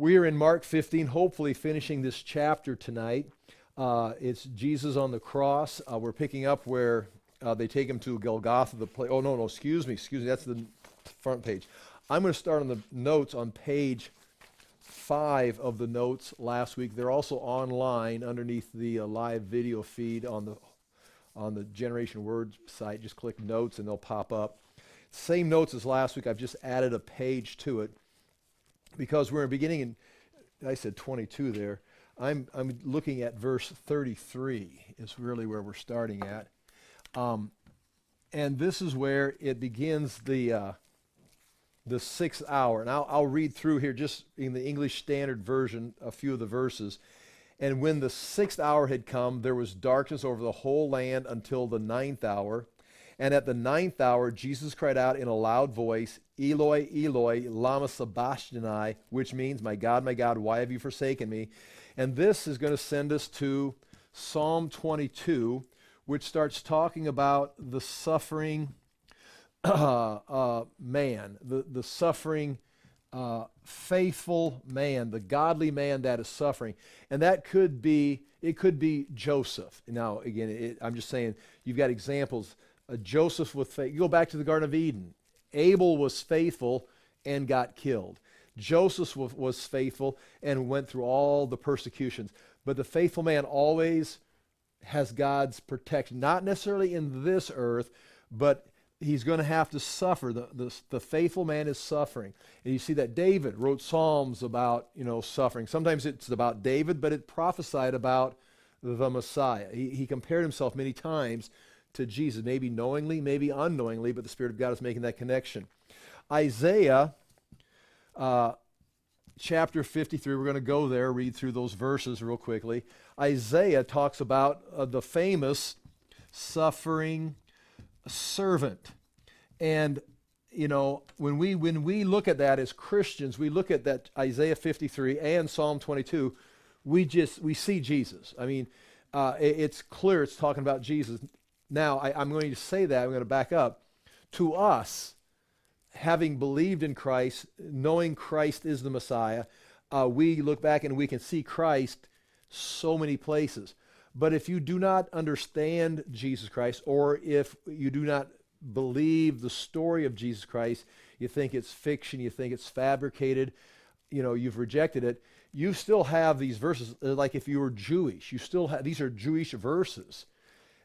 We are in Mark 15, hopefully finishing this chapter tonight. Uh, it's Jesus on the cross. Uh, we're picking up where uh, they take him to Golgotha, the place. Oh, no, no, excuse me, excuse me. That's the front page. I'm going to start on the notes on page five of the notes last week. They're also online underneath the uh, live video feed on the on the Generation Word site. Just click notes and they'll pop up. Same notes as last week. I've just added a page to it because we're beginning in, I said 22 there. I'm, I'm looking at verse 33 is really where we're starting at. Um, and this is where it begins the, uh, the sixth hour. And I'll, I'll read through here just in the English Standard Version a few of the verses. And when the sixth hour had come, there was darkness over the whole land until the ninth hour. And at the ninth hour, Jesus cried out in a loud voice, Eloi, Eloi, lama sabachthani, which means, My God, my God, why have you forsaken me? And this is going to send us to Psalm 22, which starts talking about the suffering uh, uh, man, the, the suffering uh, faithful man, the godly man that is suffering. And that could be, it could be Joseph. Now, again, it, I'm just saying, you've got examples. Uh, Joseph with faith. You go back to the Garden of Eden. Abel was faithful and got killed. Joseph was faithful and went through all the persecutions. But the faithful man always has God's protection, not necessarily in this earth, but he's going to have to suffer. The, the, the, faithful man is suffering. And you see that David wrote Psalms about, you know, suffering. Sometimes it's about David, but it prophesied about the Messiah. He, he compared himself many times to Jesus, maybe knowingly, maybe unknowingly, but the Spirit of God is making that connection. Isaiah uh, chapter 53, we're going to go there, read through those verses real quickly. Isaiah talks about uh, the famous suffering servant. And you know, when we when we look at that as Christians, we look at that Isaiah 53 and Psalm 22, we just we see Jesus. I mean, uh, it, it's clear it's talking about Jesus. Now, I, I'm going to say that, I'm going to back up. To us, having believed in Christ, knowing Christ is the Messiah, uh, we look back and we can see Christ so many places. But if you do not understand Jesus Christ, or if you do not believe the story of Jesus Christ, you think it's fiction, you think it's fabricated, you know, you've rejected it, you still have these verses, like if you were Jewish, you still have, these are Jewish verses.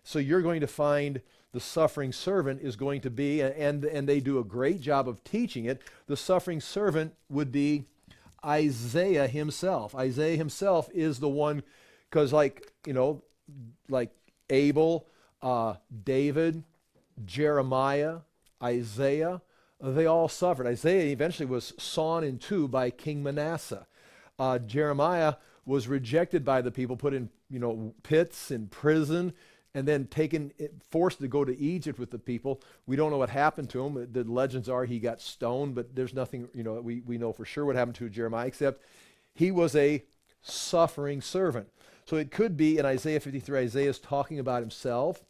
So you're going to find the suffering servant is going to be, and, and they do a great job of teaching it, the suffering servant would be Isaiah himself. Isaiah himself is the one, because like, you know, like Abel, uh, David, Jeremiah, Isaiah, they all suffered. Isaiah eventually was sawn in two by King Manasseh. Uh, Jeremiah was rejected by the people, put in you know pits in prison and then taken, forced to go to Egypt with the people. We don't know what happened to him. The legends are he got stoned, but there's nothing, you know, we, we know for sure what happened to Jeremiah, except he was a suffering servant. So it could be in Isaiah 53, Isaiah is talking about himself,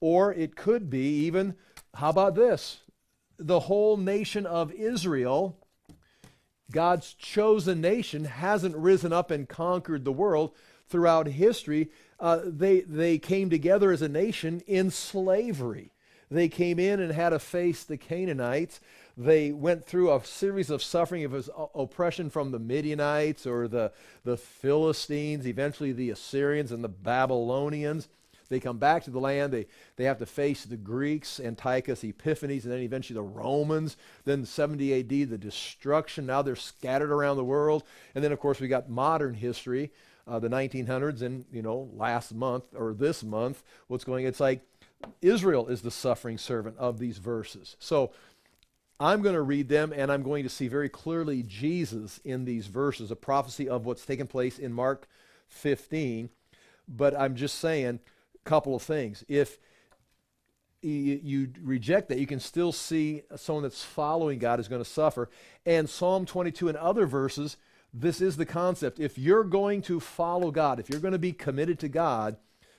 or it could be even, how about this? The whole nation of Israel, God's chosen nation, hasn't risen up and conquered the world throughout history uh, they, they came together as a nation in slavery. They came in and had to face the Canaanites. They went through a series of suffering of oppression from the Midianites or the, the Philistines, eventually the Assyrians and the Babylonians. They come back to the land. They, they have to face the Greeks, Antiochus Epiphanes, and then eventually the Romans. Then 70 AD, the destruction. Now they're scattered around the world. And then, of course, we got modern history uh, the 1900s and you know last month or this month what's going it's like israel is the suffering servant of these verses so i'm going to read them and i'm going to see very clearly jesus in these verses a prophecy of what's taken place in mark 15 but i'm just saying couple of things if you, reject that, you can still see someone that's following God is going to suffer. And Psalm 22 and other verses this is the concept. If you're going to follow God, if you're going to be committed to God,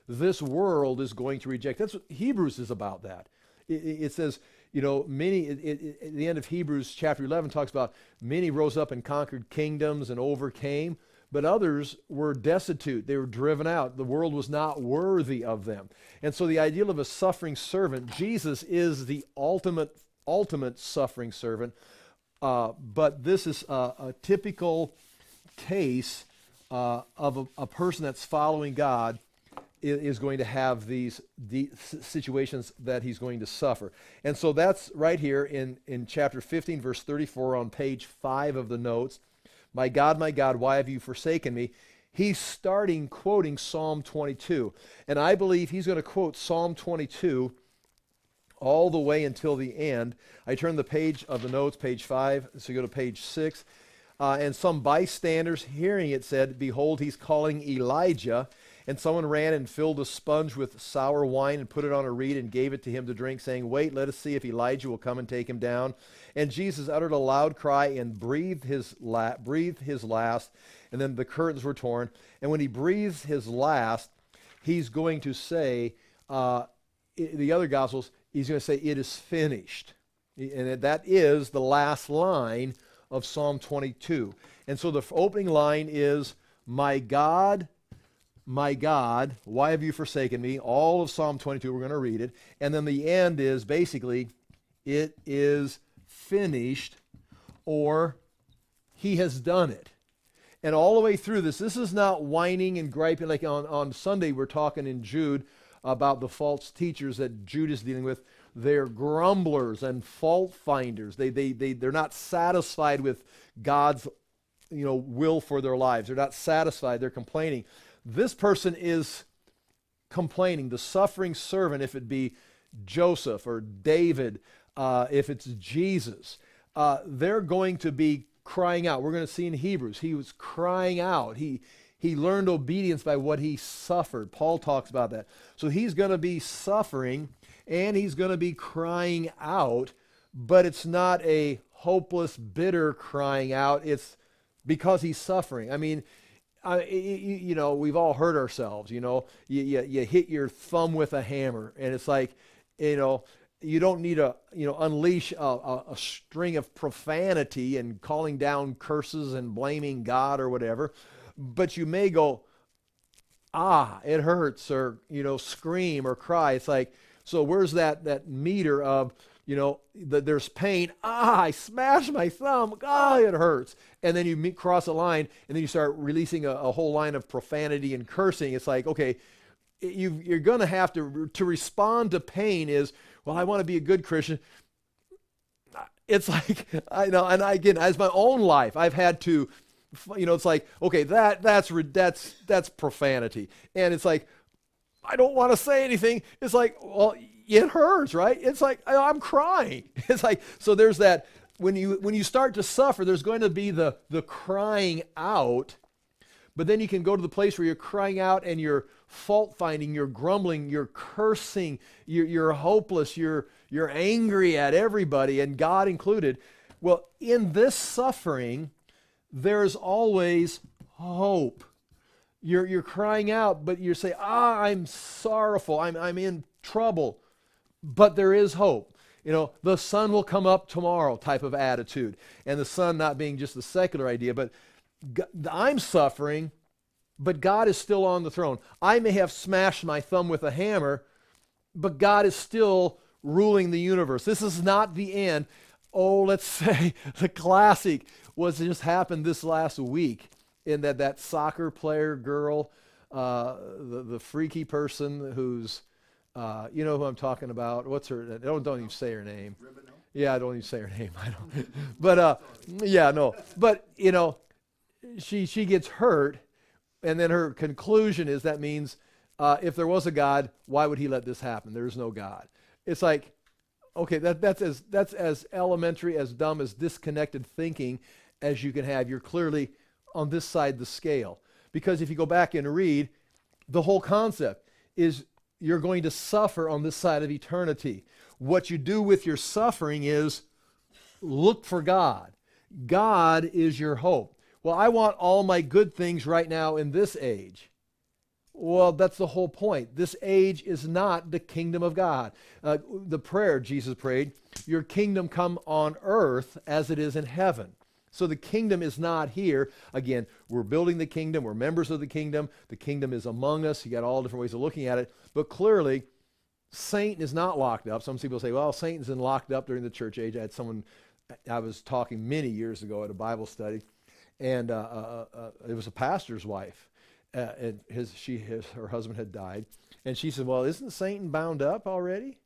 this world is going to reject. That's what Hebrews is about that. It, says, you know, many, it, it, at the end of Hebrews chapter 11 talks about many rose up and conquered kingdoms and overcame, but others were destitute. They were driven out. The world was not worthy of them. And so the ideal of a suffering servant, Jesus is the ultimate, ultimate suffering servant. Uh, but this is a, a typical case uh, of a, a person that's following God is going to have these, these situations that he's going to suffer. And so that's right here in, in chapter 15, verse 34, on page 5 of the notes. My God, my God, why have you forsaken me? He's starting quoting Psalm 22. And I believe he's going to quote Psalm 22 all the way until the end. I turn the page of the notes, page 5, so go to page 6. Uh, and some bystanders hearing it said, Behold, he's calling Elijah. And someone ran and filled a sponge with sour wine and put it on a reed and gave it to him to drink, saying, Wait, let us see if Elijah will come and take him down. And Jesus uttered a loud cry and breathed his, la- breathed his last. And then the curtains were torn. And when he breathes his last, he's going to say, uh, the other Gospels, he's going to say, It is finished. And that is the last line of Psalm 22. And so the opening line is, My God, my God, why have you forsaken me? All of Psalm 22, we're going to read it. And then the end is basically, it is finished, or he has done it. And all the way through this, this is not whining and griping like on, on Sunday we're talking in Jude about the false teachers that Jude is dealing with. They're grumblers and fault finders. They, they, they, they're not satisfied with God's you know, will for their lives. They're not satisfied. They're complaining. This person is complaining. The suffering servant, if it be Joseph or David, uh, if it's Jesus, uh, they're going to be crying out. We're going to see in Hebrews, he was crying out. He, he learned obedience by what he suffered. Paul talks about that. So he's going to be suffering and he's going to be crying out, but it's not a hopeless, bitter crying out. It's because he's suffering. I mean, you, you, know, we've all hurt ourselves. You know, you, you, you hit your thumb with a hammer, and it's like, you know, you don't need to, you know, unleash a, a, a string of profanity and calling down curses and blaming God or whatever, but you may go, ah, it hurts, or you know, scream or cry. It's like, so where's that that meter of you know, the, there's pain. Ah, I smashed my thumb. Ah, it hurts. And then you meet, cross a line, and then you start releasing a, a whole line of profanity and cursing. It's like, okay, you, you're going to have to to respond to pain. Is well, I want to be a good Christian. It's like I know, and I, again, as my own life, I've had to, you know, it's like, okay, that that's that's that's profanity, and it's like, I don't want to say anything. It's like, well, it hurts, right? It's like I'm crying. It's like so there's that when you when you start to suffer, there's going to be the the crying out, but then you can go to the place where you're crying out and you're fault finding, you're grumbling, you're cursing, you're, you're hopeless, you're you're angry at everybody and God included. Well, in this suffering, there's always hope. You're, you're crying out, but you say, ah, I'm sorrowful. I'm, I'm in trouble but there is hope. You know, the sun will come up tomorrow type of attitude. And the sun not being just the secular idea, but I'm suffering, but God is still on the throne. I may have smashed my thumb with a hammer, but God is still ruling the universe. This is not the end. Oh, let's say the classic was just happened this last week in that that soccer player girl, uh, the, the freaky person who's uh, you know who I'm talking about. What's her? Don't don't even say her name. Yeah, I don't even say her name. I don't. but uh, yeah, no. But you know, she she gets hurt, and then her conclusion is that means uh, if there was a God, why would He let this happen? There is no God. It's like, okay, that that's as that's as elementary, as dumb, as disconnected thinking as you can have. You're clearly on this side the scale because if you go back and read, the whole concept is you're going to suffer on this side of eternity. What you do with your suffering is look for God. God is your hope. Well, I want all my good things right now in this age. Well, that's the whole point. This age is not the kingdom of God. Uh, the prayer Jesus prayed, Your kingdom come on earth as it is in heaven. So the kingdom is not here. Again, we're building the kingdom. We're members of the kingdom. The kingdom is among us. You got all different ways of looking at it. But clearly, Satan is not locked up. Some people say, well, Satan's been locked up during the church age. I had someone, I was talking many years ago at a Bible study, and uh, uh, uh, uh it was a pastor's wife. Uh, and his, she, his, her husband had died. And she said, well, isn't Satan bound up already?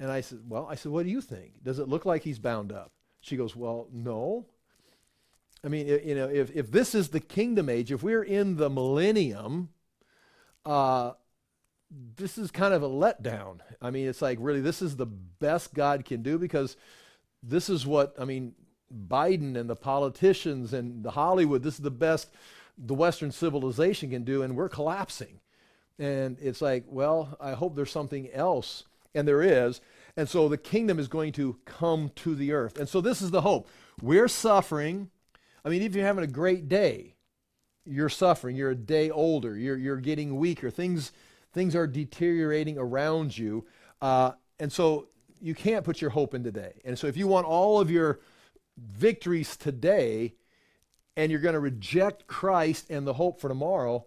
And I said, well, I said, what do you think? Does it look like he's bound up? She goes, well, no. I mean, you know, if, if this is the kingdom age, if we're in the millennium, uh, this is kind of a letdown. I mean, it's like really, this is the best God can do because this is what, I mean, Biden and the politicians and the Hollywood, this is the best the Western civilization can do, and we're collapsing. And it's like, well, I hope there's something else. And there is. And so the kingdom is going to come to the earth. And so this is the hope. We're suffering. I mean, if you're having a great day, you're suffering. You're a day older. You're, you're getting weaker. Things Things are deteriorating around you. Uh, and so you can't put your hope in today. And so if you want all of your victories today and you're going to reject Christ and the hope for tomorrow,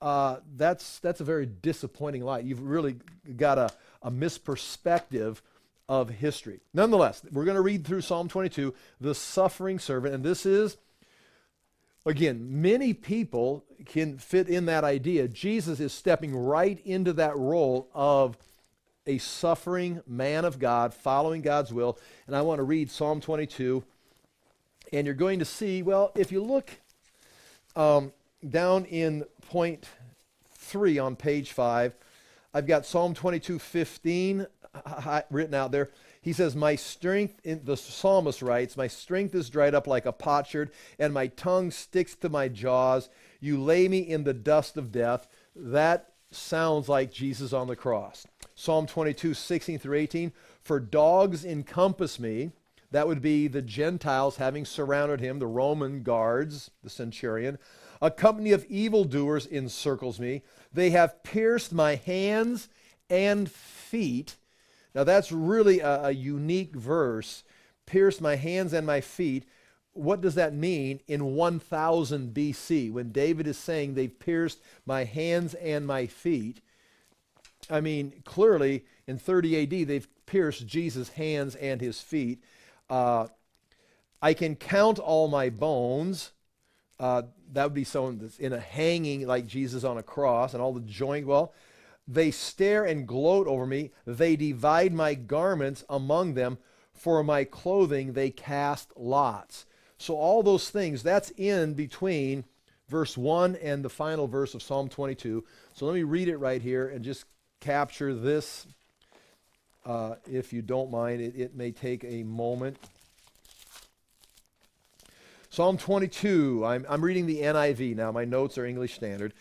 uh, that's, that's a very disappointing light. You've really got a, a misperspective of history. Nonetheless, we're going to read through Psalm 22, the suffering servant, and this is Again, many people can fit in that idea. Jesus is stepping right into that role of a suffering man of God, following God's will. And I want to read Psalm 22. And you're going to see, well, if you look um, down in point three on page five, I've got Psalm 22 15 written out there. He says, My strength, in, the psalmist writes, My strength is dried up like a potsherd, and my tongue sticks to my jaws. You lay me in the dust of death. That sounds like Jesus on the cross. Psalm 22, 16 through 18. For dogs encompass me. That would be the Gentiles having surrounded him, the Roman guards, the centurion. A company of evildoers encircles me. They have pierced my hands and feet. Now, that's really a, a unique verse. Pierced my hands and my feet. What does that mean in 1000 BC when David is saying they've pierced my hands and my feet? I mean, clearly in 30 AD, they've pierced Jesus' hands and his feet. Uh, I can count all my bones. Uh, that would be someone that's in a hanging like Jesus on a cross and all the joint. Well, they stare and gloat over me. They divide my garments among them. For my clothing they cast lots. So, all those things, that's in between verse 1 and the final verse of Psalm 22. So, let me read it right here and just capture this, uh, if you don't mind. It, it may take a moment. Psalm 22, I'm, I'm reading the NIV now. My notes are English Standard.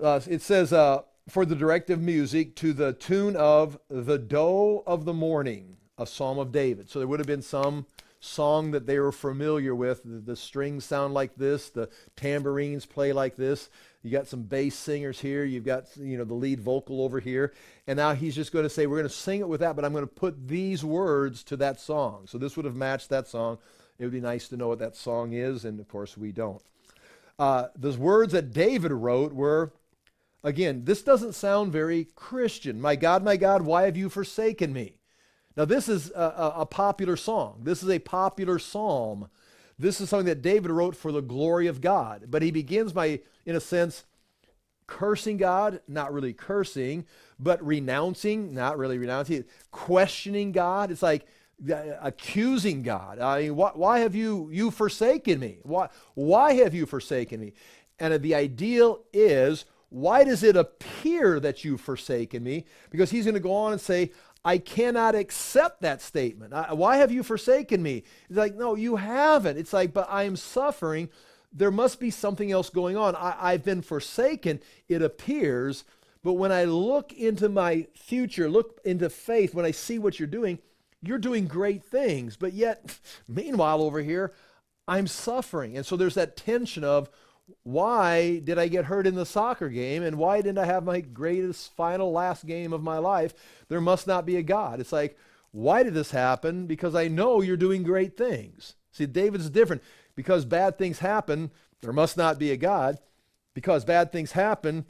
Uh, it says, uh, for the directive music to the tune of The Doe of the Morning, a Psalm of David. So there would have been some song that they were familiar with. The, the, strings sound like this, the tambourines play like this. You got some bass singers here, you've got you know the lead vocal over here. And now he's just going to say, We're going to sing it with that, but I'm going to put these words to that song. So this would have matched that song. It would be nice to know what that song is, and of course we don't. Uh, those words that David wrote were Again, this doesn't sound very Christian. My God, my God, why have you forsaken me? Now, this is a, a, popular song. This is a popular psalm. This is something that David wrote for the glory of God. But he begins by, in a sense, cursing God, not really cursing, but renouncing, not really renouncing, questioning God. It's like uh, accusing God. I mean, why, why have you, you forsaken me? Why, why have you forsaken me? And the ideal is why does it appear that you've forsaken me? Because he's going to go on and say, I cannot accept that statement. I, why have you forsaken me? It's like, no, you haven't. It's like, but I am suffering. There must be something else going on. I, I've been forsaken, it appears. But when I look into my future, look into faith, when I see what you're doing, you're doing great things. But yet, meanwhile, over here, I'm suffering. And so there's that tension of why did I get hurt in the soccer game? And why didn't I have my greatest final last game of my life? There must not be a God. It's like, why did this happen? Because I know you're doing great things. See, David's different. Because bad things happen, there must not be a God. Because bad things happen,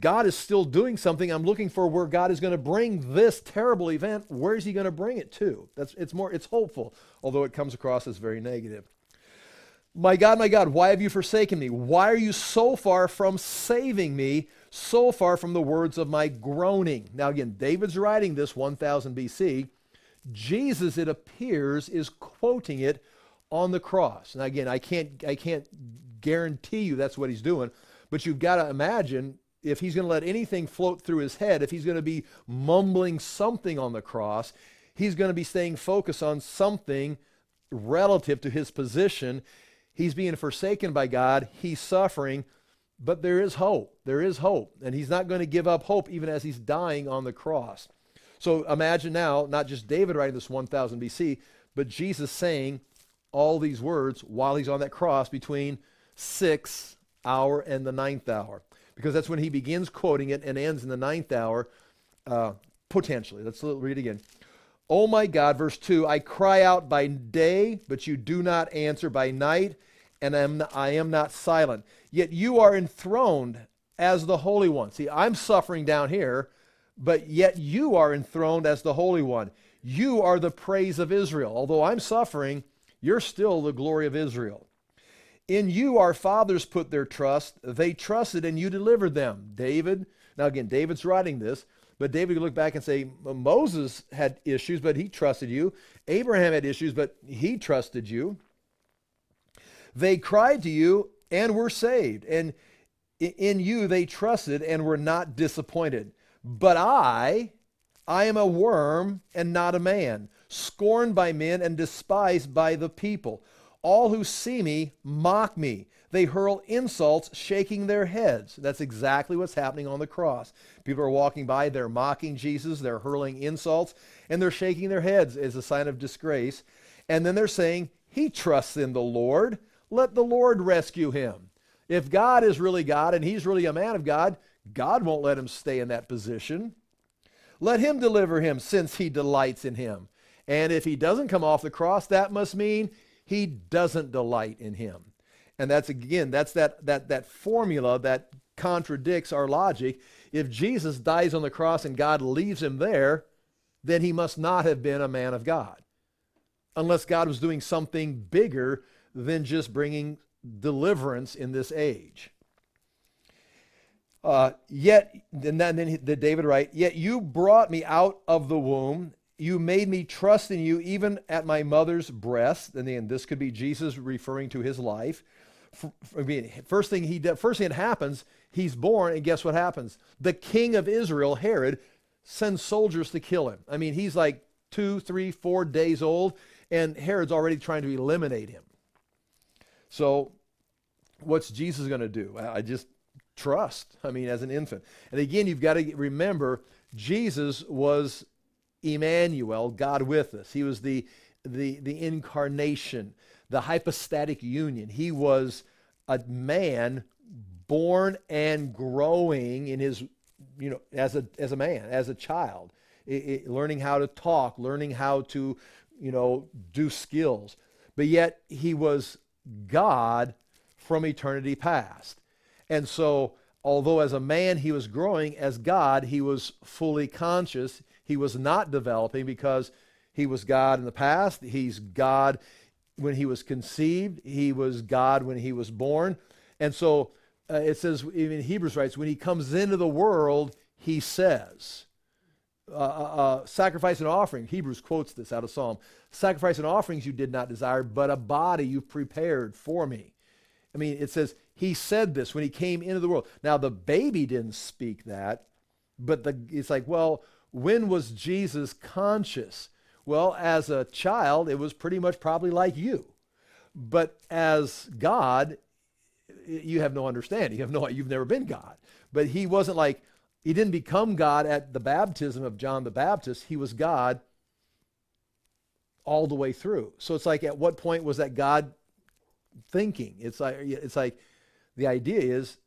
God is still doing something. I'm looking for where God is going to bring this terrible event. Where is he going to bring it to? That's it's more it's hopeful, although it comes across as very negative. My God, my God, why have you forsaken me? Why are you so far from saving me, so far from the words of my groaning? Now again, David's writing this 1000 BC. Jesus, it appears, is quoting it on the cross. Now again, I can't I can't guarantee you that's what he's doing, but you've got to imagine if he's going to let anything float through his head, if he's going to be mumbling something on the cross, he's going to be staying focused on something relative to his position. He's being forsaken by God, he's suffering, but there is hope. There is hope. And he's not going to give up hope even as he's dying on the cross. So imagine now, not just David writing this 1000 BC, but Jesus saying all these words while he's on that cross between sixth hour and the ninth hour because that's when he begins quoting it and ends in the ninth hour, uh, potentially. Let's read it again. Oh my God, verse 2 I cry out by day, but you do not answer, by night, and I am not silent. Yet you are enthroned as the Holy One. See, I'm suffering down here, but yet you are enthroned as the Holy One. You are the praise of Israel. Although I'm suffering, you're still the glory of Israel. In you our fathers put their trust. They trusted and you delivered them. David, now again, David's writing this, but David could look back and say, Moses had issues, but he trusted you. Abraham had issues, but he trusted you. They cried to you and were saved. And in you they trusted and were not disappointed. But I, I am a worm and not a man, scorned by men and despised by the people. All who see me mock me. They hurl insults, shaking their heads. That's exactly what's happening on the cross. People are walking by, they're mocking Jesus, they're hurling insults, and they're shaking their heads as a sign of disgrace. And then they're saying, He trusts in the Lord. Let the Lord rescue him. If God is really God and he's really a man of God, God won't let him stay in that position. Let him deliver him since he delights in him. And if he doesn't come off the cross, that must mean he doesn't delight in him. And that's again, that's that that that formula that contradicts our logic. If Jesus dies on the cross and God leaves him there, then he must not have been a man of God. Unless God was doing something bigger than just bringing deliverance in this age. Uh, yet, and then, then the David write, yet you brought me out of the womb you made me trust in you even at my mother's breast. And then this could be Jesus referring to his life. I mean, first thing he did, first thing that happens, he's born, and guess what happens? The king of Israel, Herod, sends soldiers to kill him. I mean, he's like two, three, four days old, and Herod's already trying to eliminate him. So, what's Jesus going to do? I just trust. I mean, as an infant. And again, you've got to remember, Jesus was Emmanuel, God with us. He was the, the, the incarnation, the hypostatic union. He was a man born and growing in his, you know, as a, as a man, as a child, it, it, learning how to talk, learning how to, you know, do skills. But yet he was God from eternity past. And so, although as a man he was growing, as God he was fully conscious he was not developing because he was God in the past. He's God when he was conceived. He was God when he was born. And so uh, it says, even Hebrews writes, when he comes into the world, he says, uh, uh, uh, sacrifice and offering. Hebrews quotes this out of Psalm. Sacrifice and offerings you did not desire, but a body you prepared for me. I mean, it says he said this when he came into the world. Now the baby didn't speak that, but the, it's like, well, when was Jesus conscious? Well, as a child, it was pretty much probably like you. But as God, you have no understanding. You have no, you've never been God. But he wasn't like, he didn't become God at the baptism of John the Baptist. He was God all the way through. So it's like, at what point was that God thinking? It's like, it's like The idea is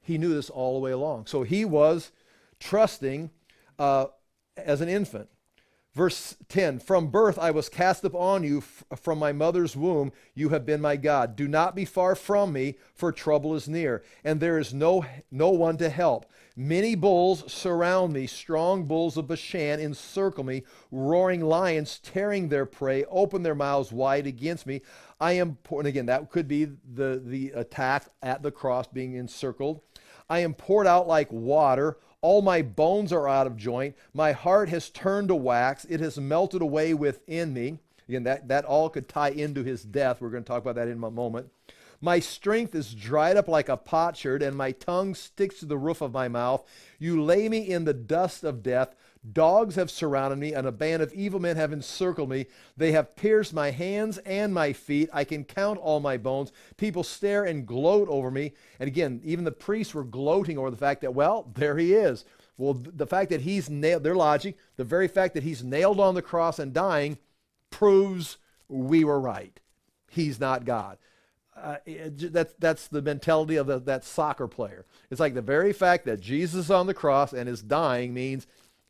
he knew this all the way along. So he was trusting uh, as an infant. Verse 10 From birth I was cast upon you, from my mother's womb you have been my God. Do not be far from me, for trouble is near, and there is no, no one to help. Many bulls surround me, strong bulls of Bashan encircle me, roaring lions tearing their prey, open their mouths wide against me. I am, and again, that could be the, the attack at the cross being encircled. I am poured out like water. All my bones are out of joint. My heart has turned to wax. It has melted away within me. Again, that, that all could tie into his death. We're going to talk about that in a moment. My strength is dried up like a potsherd, and my tongue sticks to the roof of my mouth. You lay me in the dust of death. Dogs have surrounded me, and a band of evil men have encircled me. They have pierced my hands and my feet. I can count all my bones. People stare and gloat over me. And again, even the priests were gloating over the fact that, well, there he is. Well, the fact that he's nailed, their logic, the very fact that he's nailed on the cross and dying proves we were right. He's not God uh, that's that's the mentality of the, that soccer player. It's like the very fact that Jesus is on the cross and is dying means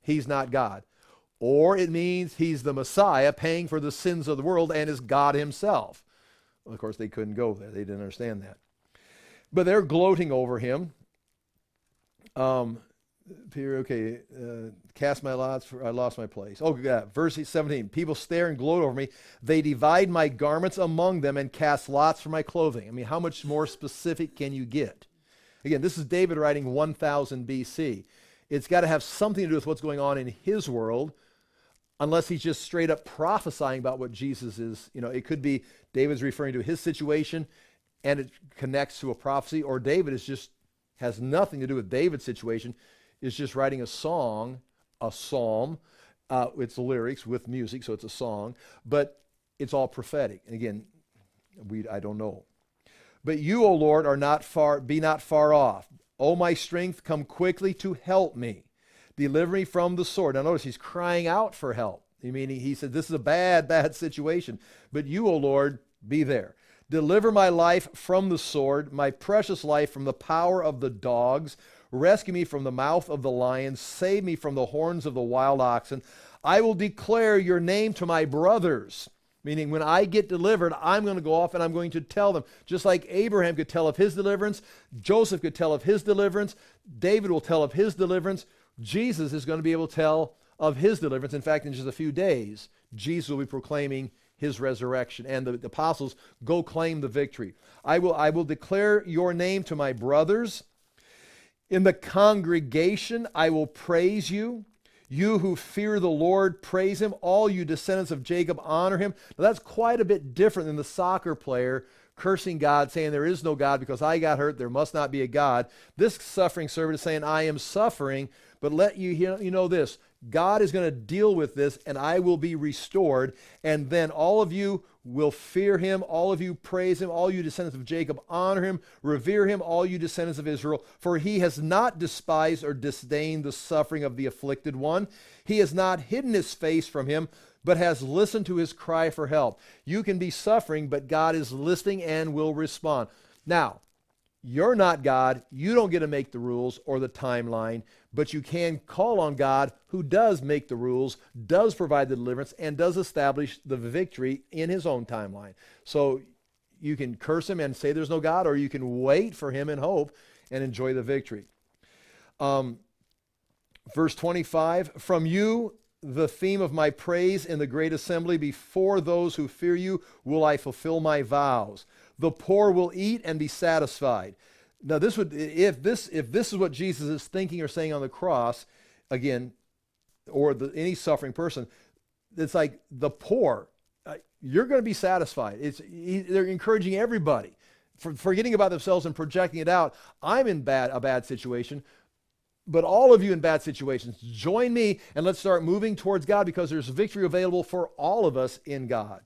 he's not God, or it means he's the Messiah paying for the sins of the world and is God Himself. Well, of course, they couldn't go there; they didn't understand that. But they're gloating over him. Um, Peter, okay, uh, cast my lots, for I lost my place. Oh, God. Verse 17 People stare and gloat over me. They divide my garments among them and cast lots for my clothing. I mean, how much more specific can you get? Again, this is David writing 1000 BC. It's got to have something to do with what's going on in his world, unless he's just straight up prophesying about what Jesus is. You know, it could be David's referring to his situation and it connects to a prophecy, or David is just has nothing to do with David's situation is just writing a song, a psalm. Uh, it's lyrics with music, so it's a song, but it's all prophetic. And again, we I don't know. But you, O Lord, are not far, be not far off. O my strength, come quickly to help me. Deliver me from the sword. Now notice he's crying out for help. I mean, he said, This is a bad, bad situation. But you, O Lord, be there. Deliver my life from the sword, my precious life from the power of the dogs. Rescue me from the mouth of the lion. Save me from the horns of the wild oxen. I will declare your name to my brothers. Meaning, when I get delivered, I'm going to go off and I'm going to tell them. Just like Abraham could tell of his deliverance, Joseph could tell of his deliverance, David will tell of his deliverance. Jesus is going to be able to tell of his deliverance. In fact, in just a few days, Jesus will be proclaiming his resurrection. And the, apostles go claim the victory. I will, I will declare your name to my brothers. In the congregation, I will praise you. You who fear the Lord, praise him. All you descendants of Jacob, honor him. Now, that's quite a bit different than the soccer player cursing God, saying, There is no God because I got hurt. There must not be a God. This suffering servant is saying, I am suffering, but let you, you know this God is going to deal with this and I will be restored. And then all of you will fear him. All of you praise him. All you descendants of Jacob honor him. Revere him, all you descendants of Israel. For he has not despised or disdained the suffering of the afflicted one. He has not hidden his face from him, but has listened to his cry for help. You can be suffering, but God is listening and will respond. Now, you're not God. You don't get to make the rules or the timeline, but you can call on God who does make the rules, does provide the deliverance, and does establish the victory in his own timeline. So you can curse him and say there's no God, or you can wait for him in hope and enjoy the victory. Um, verse 25 From you, the theme of my praise in the great assembly, before those who fear you, will I fulfill my vows. The poor will eat and be satisfied. Now, this would if this if this is what Jesus is thinking or saying on the cross, again, or the, any suffering person, it's like the poor. Uh, you're going to be satisfied. It's they're encouraging everybody, for, forgetting about themselves and projecting it out. I'm in bad a bad situation, but all of you in bad situations, join me and let's start moving towards God because there's victory available for all of us in God.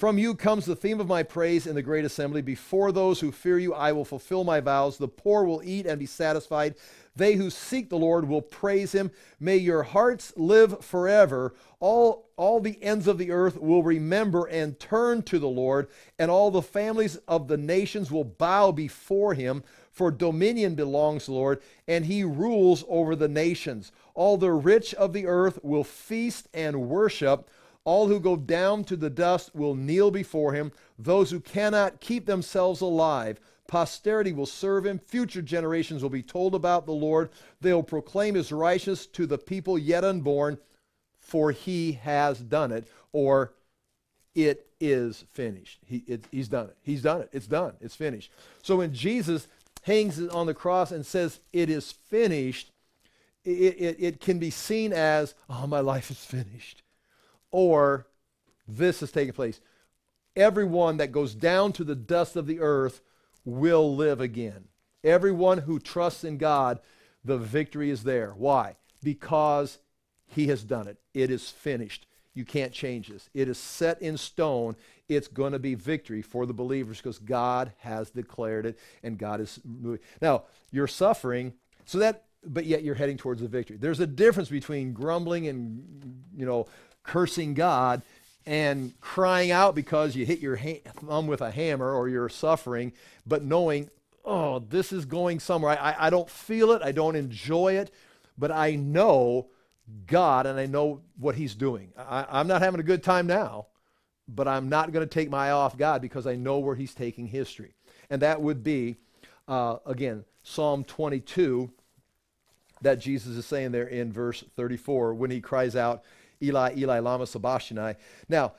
From you comes the theme of my praise in the great assembly. Before those who fear you, I will fulfill my vows. The poor will eat and be satisfied. They who seek the Lord will praise him. May your hearts live forever. All, all the ends of the earth will remember and turn to the Lord, and all the families of the nations will bow before him. For dominion belongs to the Lord, and he rules over the nations. All the rich of the earth will feast and worship. All who go down to the dust will kneel before him. Those who cannot keep themselves alive, posterity will serve him. Future generations will be told about the Lord. They'll proclaim his righteousness to the people yet unborn, for he has done it. Or it is finished. He, it, he's done it. He's done it. It's done. It's finished. So when Jesus hangs on the cross and says, It is finished, it, it, it can be seen as, Oh, my life is finished or this is taking place. Everyone that goes down to the dust of the earth will live again. Everyone who trusts in God, the victory is there. Why? Because he has done it. It is finished. You can't change this. It is set in stone. It's going to be victory for the believers because God has declared it and God is moving. Now, you're suffering, so that, but yet you're heading towards the victory. There's a difference between grumbling and, you know, cursing God and crying out because you hit your thumb with a hammer or you're suffering, but knowing, oh, this is going somewhere. I, I don't feel it, I don't enjoy it, but I know God and I know what He's doing. I, I'm not having a good time now, but I'm not going to take my eye off God because I know where He's taking history. And that would be, uh, again, Psalm 22 that Jesus is saying there in verse 34 when He cries out, Eli, Eli, lama sabachthani. Now,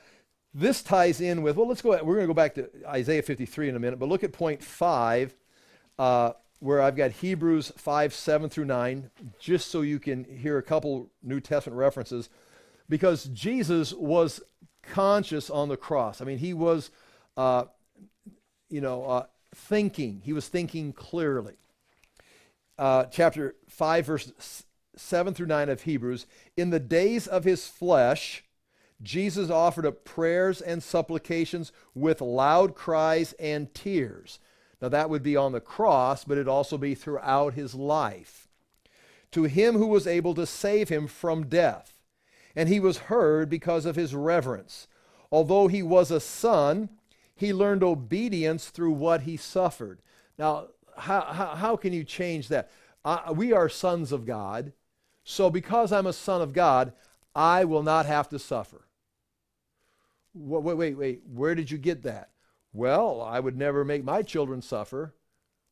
this ties in with, well, let's go, we're going to go back to Isaiah 53 in a minute, but look at point five, uh, where I've got Hebrews 5, 7 through 9, just so you can hear a couple New Testament references, because Jesus was conscious on the cross. I mean, he was, uh, you know, uh, thinking. He was thinking clearly. Uh, chapter 5, verse 7 through 9 of Hebrews, in the days of his flesh, Jesus offered up prayers and supplications with loud cries and tears. Now, that would be on the cross, but it'd also be throughout his life. To him who was able to save him from death. And he was heard because of his reverence. Although he was a son, he learned obedience through what he suffered. Now, how, how, how can you change that? Uh, we are sons of God. So, because I'm a son of God, I will not have to suffer. Wait, wait, wait. Where did you get that? Well, I would never make my children suffer.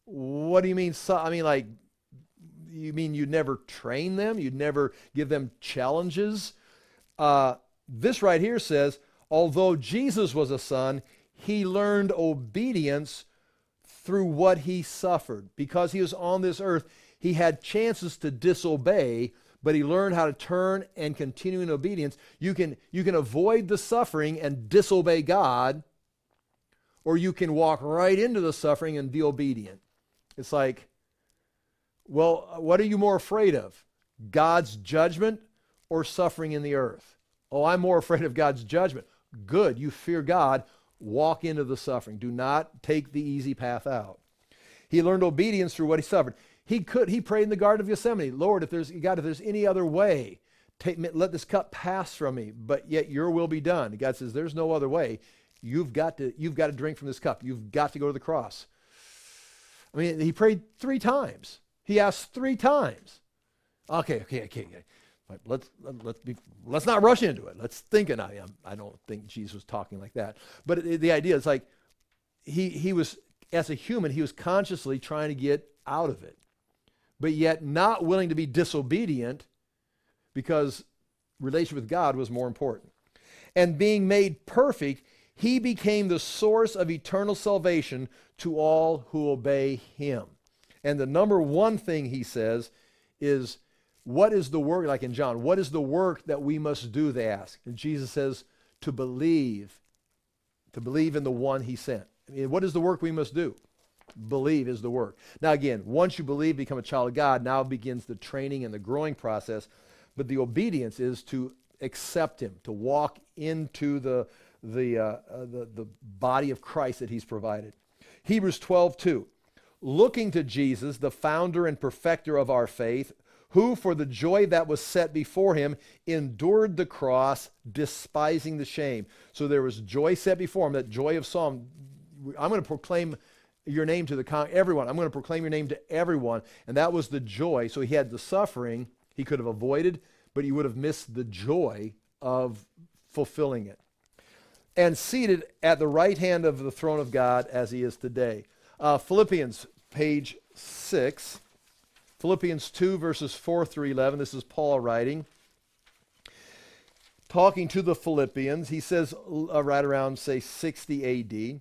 What do you mean? Su- I mean, like, you mean you'd never train them? You'd never give them challenges? Uh, this right here says, although Jesus was a son, he learned obedience through what he suffered. Because he was on this earth, he had chances to disobey, but he learned how to turn and continue in obedience. You can, you can avoid the suffering and disobey God, or you can walk right into the suffering and be obedient. It's like, well, what are you more afraid of? God's judgment or suffering in the earth? Oh, I'm more afraid of God's judgment. Good. You fear God. Walk into the suffering. Do not take the easy path out. He learned obedience through what he suffered. He could, he prayed in the Garden of Gethsemane, Lord, if there's, God, if there's any other way, take, let this cup pass from me, but yet your will be done. God says, there's no other way. You've got to, you've got to drink from this cup. You've got to go to the cross. I mean, he prayed three times. He asked three times. Okay, okay, okay. okay. Let's let's be let's not rush into it. Let's think and I I don't think Jesus was talking like that. But it, the idea is like he he was as a human he was consciously trying to get out of it but yet not willing to be disobedient because relation with God was more important. And being made perfect, he became the source of eternal salvation to all who obey him. And the number one thing he says is, What is the work, like in John, what is the work that we must do? They ask. And Jesus says, To believe, to believe in the one he sent. I mean, what is the work we must do? Believe is the work. Now, again, once you believe, become a child of God, now begins the training and the growing process. But the obedience is to accept Him, to walk into the, the, uh, uh, the, the body of Christ that he's provided. Hebrews 12, 2. Looking to Jesus, the founder and perfecter of our faith, who for the joy that was set before him endured the cross, despising the shame. So there was joy set before him, that joy of Psalm. I'm going to proclaim your name to the con- everyone. I'm going to proclaim your name to everyone. And that was the joy. So he had the suffering he could have avoided, but he would have missed the joy of fulfilling it. And seated at the right hand of the throne of God as he is today. Uh, Philippians, page 6. Philippians 2, verses 4 through 11. This is Paul writing. Talking to the Philippians, he says, uh, right around, say, 60 AD.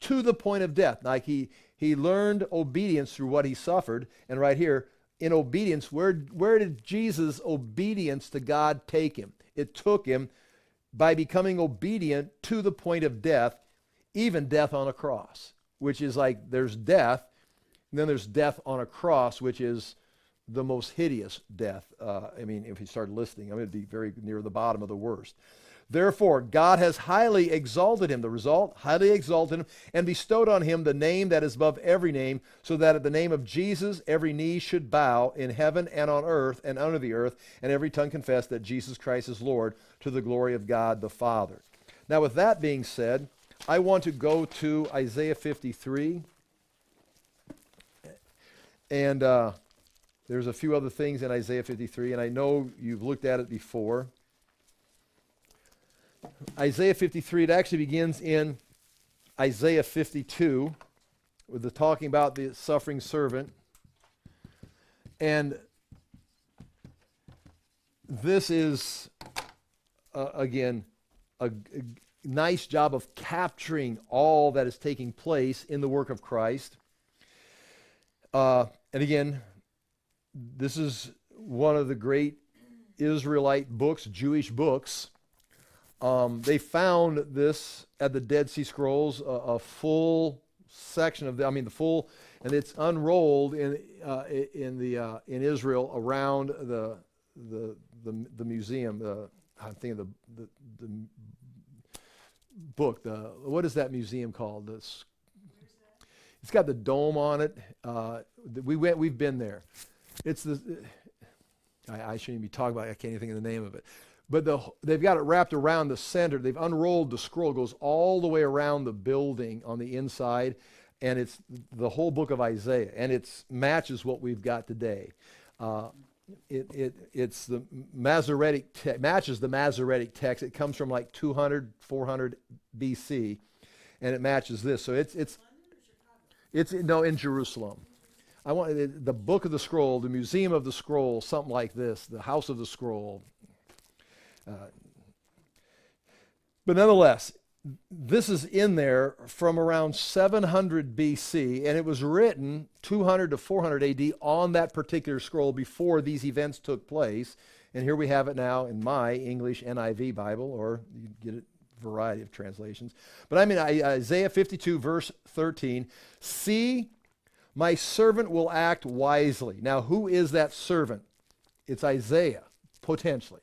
to the point of death. Like he, he learned obedience through what he suffered. And right here, in obedience, where, where did Jesus' obedience to God take him? It took him by becoming obedient to the point of death, even death on a cross, which is like there's death, and then there's death on a cross, which is the most hideous death. Uh, I mean, if you start listing, I'm going to be very near the bottom of the worst. Therefore, God has highly exalted him. The result, highly exalted him, and bestowed on him the name that is above every name, so that at the name of Jesus every knee should bow in heaven and on earth and under the earth, and every tongue confess that Jesus Christ is Lord to the glory of God the Father. Now, with that being said, I want to go to Isaiah 53. And uh, there's a few other things in Isaiah 53, and I know you've looked at it before. Isaiah 53, it actually begins in Isaiah 52 with the talking about the suffering servant. And this is, uh, again, a, a, nice job of capturing all that is taking place in the work of Christ. Uh, and again, this is one of the great Israelite books, Jewish books. Um, they found this at the Dead Sea Scrolls, a, a, full section of the, I mean, the full, and it's unrolled in uh, in the uh, in Israel around the the the, the museum. The I'm thinking the, the the book. The what is that museum called? This. It's got the dome on it. Uh, we went. We've been there. It's the. I, I shouldn't even be talking about. It. I can't even think of the name of it but the, they've got it wrapped around the center. They've unrolled the scroll, goes all the way around the building on the inside, and it's the whole book of Isaiah, and it matches what we've got today. Uh, it, it, it's the Masoretic te- matches the Masoretic text. It comes from like 200, 400 BC, and it matches this. So it's it's it's no in Jerusalem. I want the book of the scroll, the museum of the scroll, something like this, the house of the scroll, but nonetheless, this is in there from around 700 BC, and it was written 200 to 400 AD on that particular scroll before these events took place. And here we have it now in my English NIV Bible, or you get a variety of translations. But I mean, Isaiah 52, verse 13 See, my servant will act wisely. Now, who is that servant? It's Isaiah, potentially.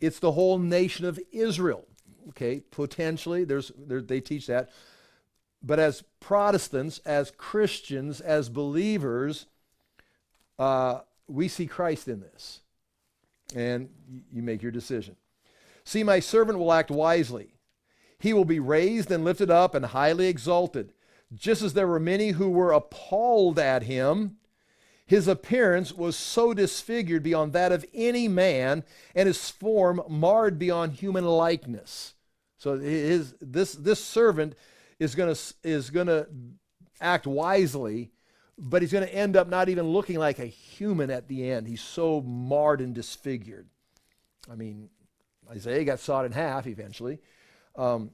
It's the whole nation of Israel. Okay, potentially, there's, there, they teach that. But as Protestants, as Christians, as believers, uh, we see Christ in this. And you make your decision. See, my servant will act wisely. He will be raised and lifted up and highly exalted. Just as there were many who were appalled at him, his appearance was so disfigured beyond that of any man, and his form marred beyond human likeness. So his, this, this servant is going to is going to act wisely, but he's going to end up not even looking like a human at the end. He's so marred and disfigured. I mean, Isaiah got sawed in half eventually. Um,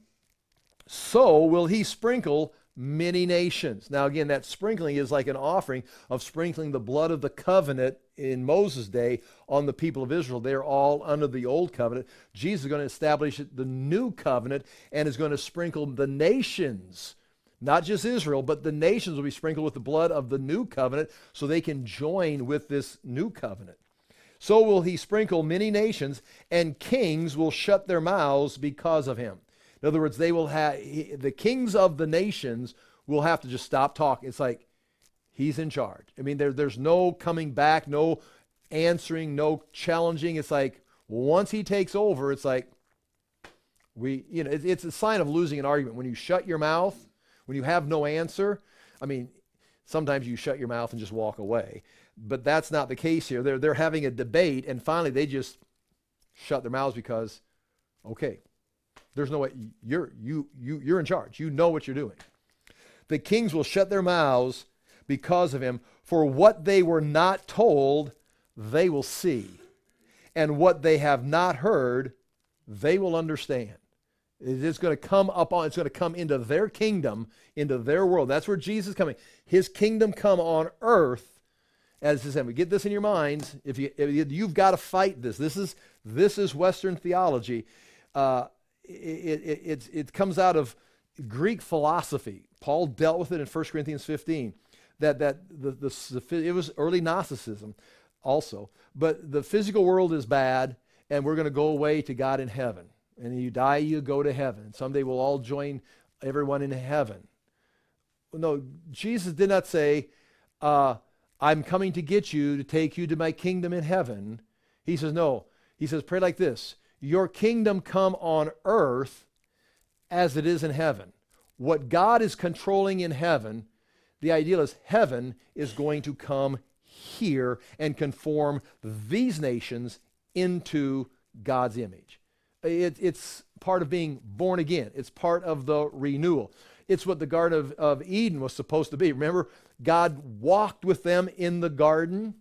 so will he sprinkle many nations. Now, again, that sprinkling is like an offering of sprinkling the blood of the covenant in Moses' day on the people of Israel. They're all under the old covenant. Jesus is going to establish the new covenant and is going to sprinkle the nations. Not just Israel, but the nations will be sprinkled with the blood of the new covenant so they can join with this new covenant. So will he sprinkle many nations, and kings will shut their mouths because of him. In other words, they will have the kings of the nations will have to just stop talking. It's like he's in charge. I mean, there, there's no coming back, no answering, no challenging. It's like once he takes over, it's like we, you know, it, it's a sign of losing an argument when you shut your mouth, when you have no answer. I mean, sometimes you shut your mouth and just walk away, but that's not the case here. They're they're having a debate, and finally they just shut their mouths because, okay, there's no way you're you you you're in charge. You know what you're doing. The kings will shut their mouths because of him, for what they were not told, they will see, and what they have not heard, they will understand. It is going to come up on, it's going to come into their kingdom, into their world. That's where Jesus is coming. His kingdom come on earth. As I said, get this in your minds. If you if you've got to fight this. This is this is Western theology. Uh, it, it, it, comes out of Greek philosophy. Paul dealt with it in 1 Corinthians 15. That, that the, the, it was early Gnosticism also. But the physical world is bad, and we're going to go away to God in heaven. And you die, you go to heaven. Someday we'll all join everyone in heaven. No, Jesus did not say, uh, I'm coming to get you to take you to my kingdom in heaven. He says, no. He says, pray like this your kingdom come on earth as it is in heaven. What God is controlling in heaven, the ideal is heaven is going to come here and conform these nations into God's image. It, it's part of being born again, it's part of the renewal. It's what the Garden of, of Eden was supposed to be. Remember, God walked with them in the garden,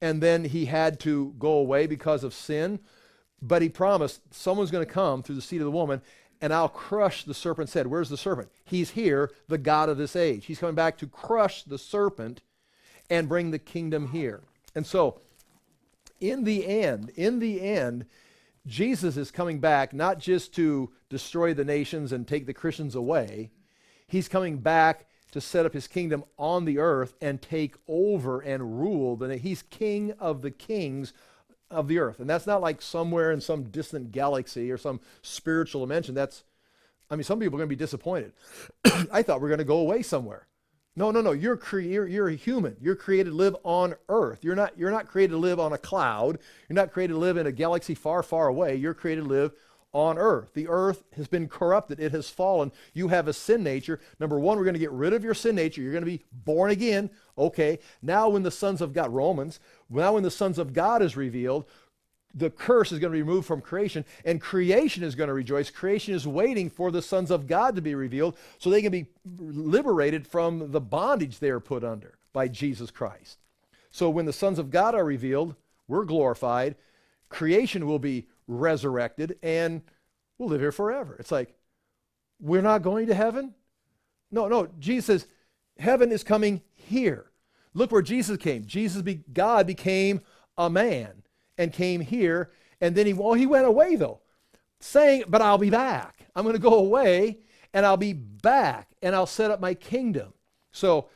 and then he had to go away because of sin. But he promised someone's going to come through the seed of the woman and I'll crush the serpent's head. Where's the serpent? He's here, the God of this age. He's coming back to crush the serpent and bring the kingdom here. And so, in the end, in the end, Jesus is coming back not just to destroy the nations and take the Christians away, he's coming back to set up his kingdom on the earth and take over and rule. He's king of the kings of the earth. And that's not like somewhere in some distant galaxy or some spiritual dimension. That's, I mean, some people are going to be disappointed. I thought we are going to go away somewhere. No, no, no. You're, cre- you're, you're a human. You're created to live on earth. You're not, you're not created to live on a cloud. You're not created to live in a galaxy far, far away. You're created to live on earth. The earth has been corrupted, it has fallen. You have a sin nature. Number one, we're going to get rid of your sin nature. You're going to be born again. Okay. Now, when the sons of God, Romans, now when the sons of God is revealed, the curse is going to be removed from creation, and creation is going to rejoice. Creation is waiting for the sons of God to be revealed so they can be liberated from the bondage they are put under by Jesus Christ. So when the sons of God are revealed, we're glorified, creation will be resurrected, and we'll live here forever. It's like, we're not going to heaven? No, no. Jesus heaven is coming here. Look where Jesus came. Jesus, be, God became a man and came here. And then he, well, he went away though, saying, but I'll be back. I'm going to go away and I'll be back and I'll set up my kingdom. So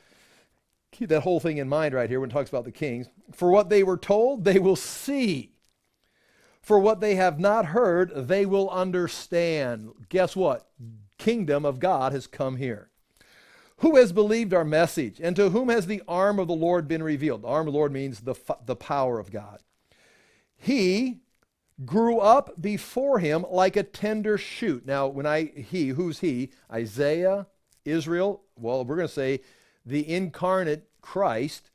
keep that whole thing in mind right here when it talks about the kings. For what they were told, they will see. For what they have not heard, they will understand. Guess what? Kingdom of God has come here. Who has believed our message? And to whom has the arm of the Lord been revealed? The arm of the Lord means the, the power of God. He grew up before him like a tender shoot. Now, when I, he, who's he? Isaiah, Israel, well, we're going to say the incarnate Christ.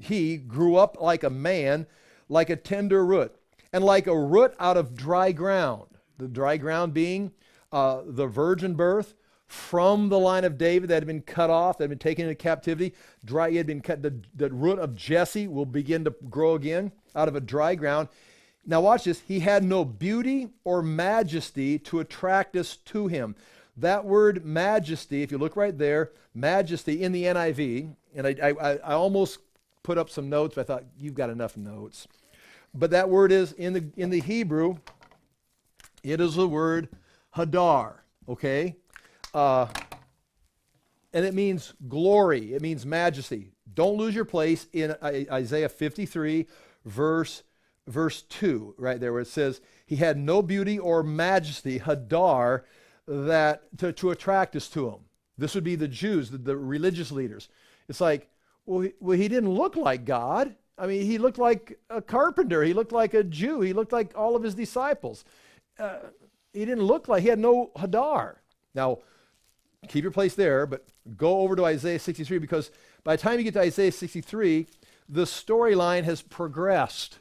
He grew up like a man, like a tender root and like a root out of dry ground. The dry ground being uh, the virgin birth from the line of David that had been cut off, that had been taken into captivity. Dry, had been cut. The, the root of Jesse will begin to grow again out of a dry ground. Now, watch this. He had no beauty or majesty to attract us to him. That word majesty, if you look right there, majesty in the NIV, and I, I, I almost put up some notes, but I thought you've got enough notes. But that word is in the in the Hebrew, it is the word hadar. Okay, uh, and it means glory. It means majesty. Don't lose your place in Isaiah 53, verse verse 2, right there, where it says, He had no beauty or majesty, Hadar, that to, to attract us to him. This would be the Jews, the, the religious leaders. It's like, well he, well, he didn't look like God. I mean, he looked like a carpenter. He looked like a Jew. He looked like all of his disciples. Uh, he didn't look like, he had no Hadar. Now, keep your place there, but go over to Isaiah 63 because by the time you get to Isaiah 63, the storyline has progressed.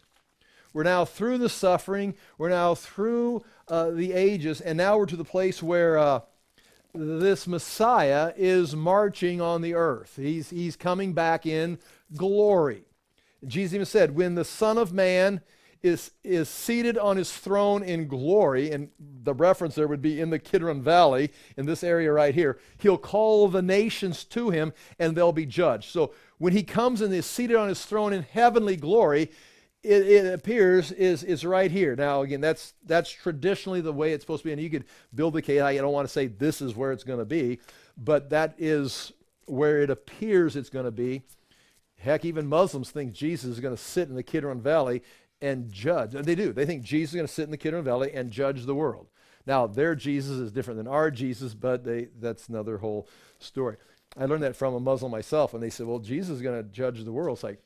We're now through the suffering. We're now through uh, the ages. And now we're to the place where uh, this Messiah is marching on the earth. He's, he's coming back in glory. Jesus even said, when the Son of Man is, is seated on his throne in glory, and the reference there would be in the Kidron Valley, in this area right here, he'll call the nations to him and they'll be judged. So when he comes and is seated on his throne in heavenly glory, it, it, appears is is right here. Now again, that's that's traditionally the way it's supposed to be, and you could build the case. I don't want to say this is where it's going to be, but that is where it appears it's going to be. Heck, even Muslims think Jesus is going to sit in the Kidron Valley and judge. And they do. They think Jesus is going to sit in the Kidron Valley and judge the world. Now, their Jesus is different than our Jesus, but they, that's another whole story. I learned that from a Muslim myself, and they said, well, Jesus is going to judge the world. It's like,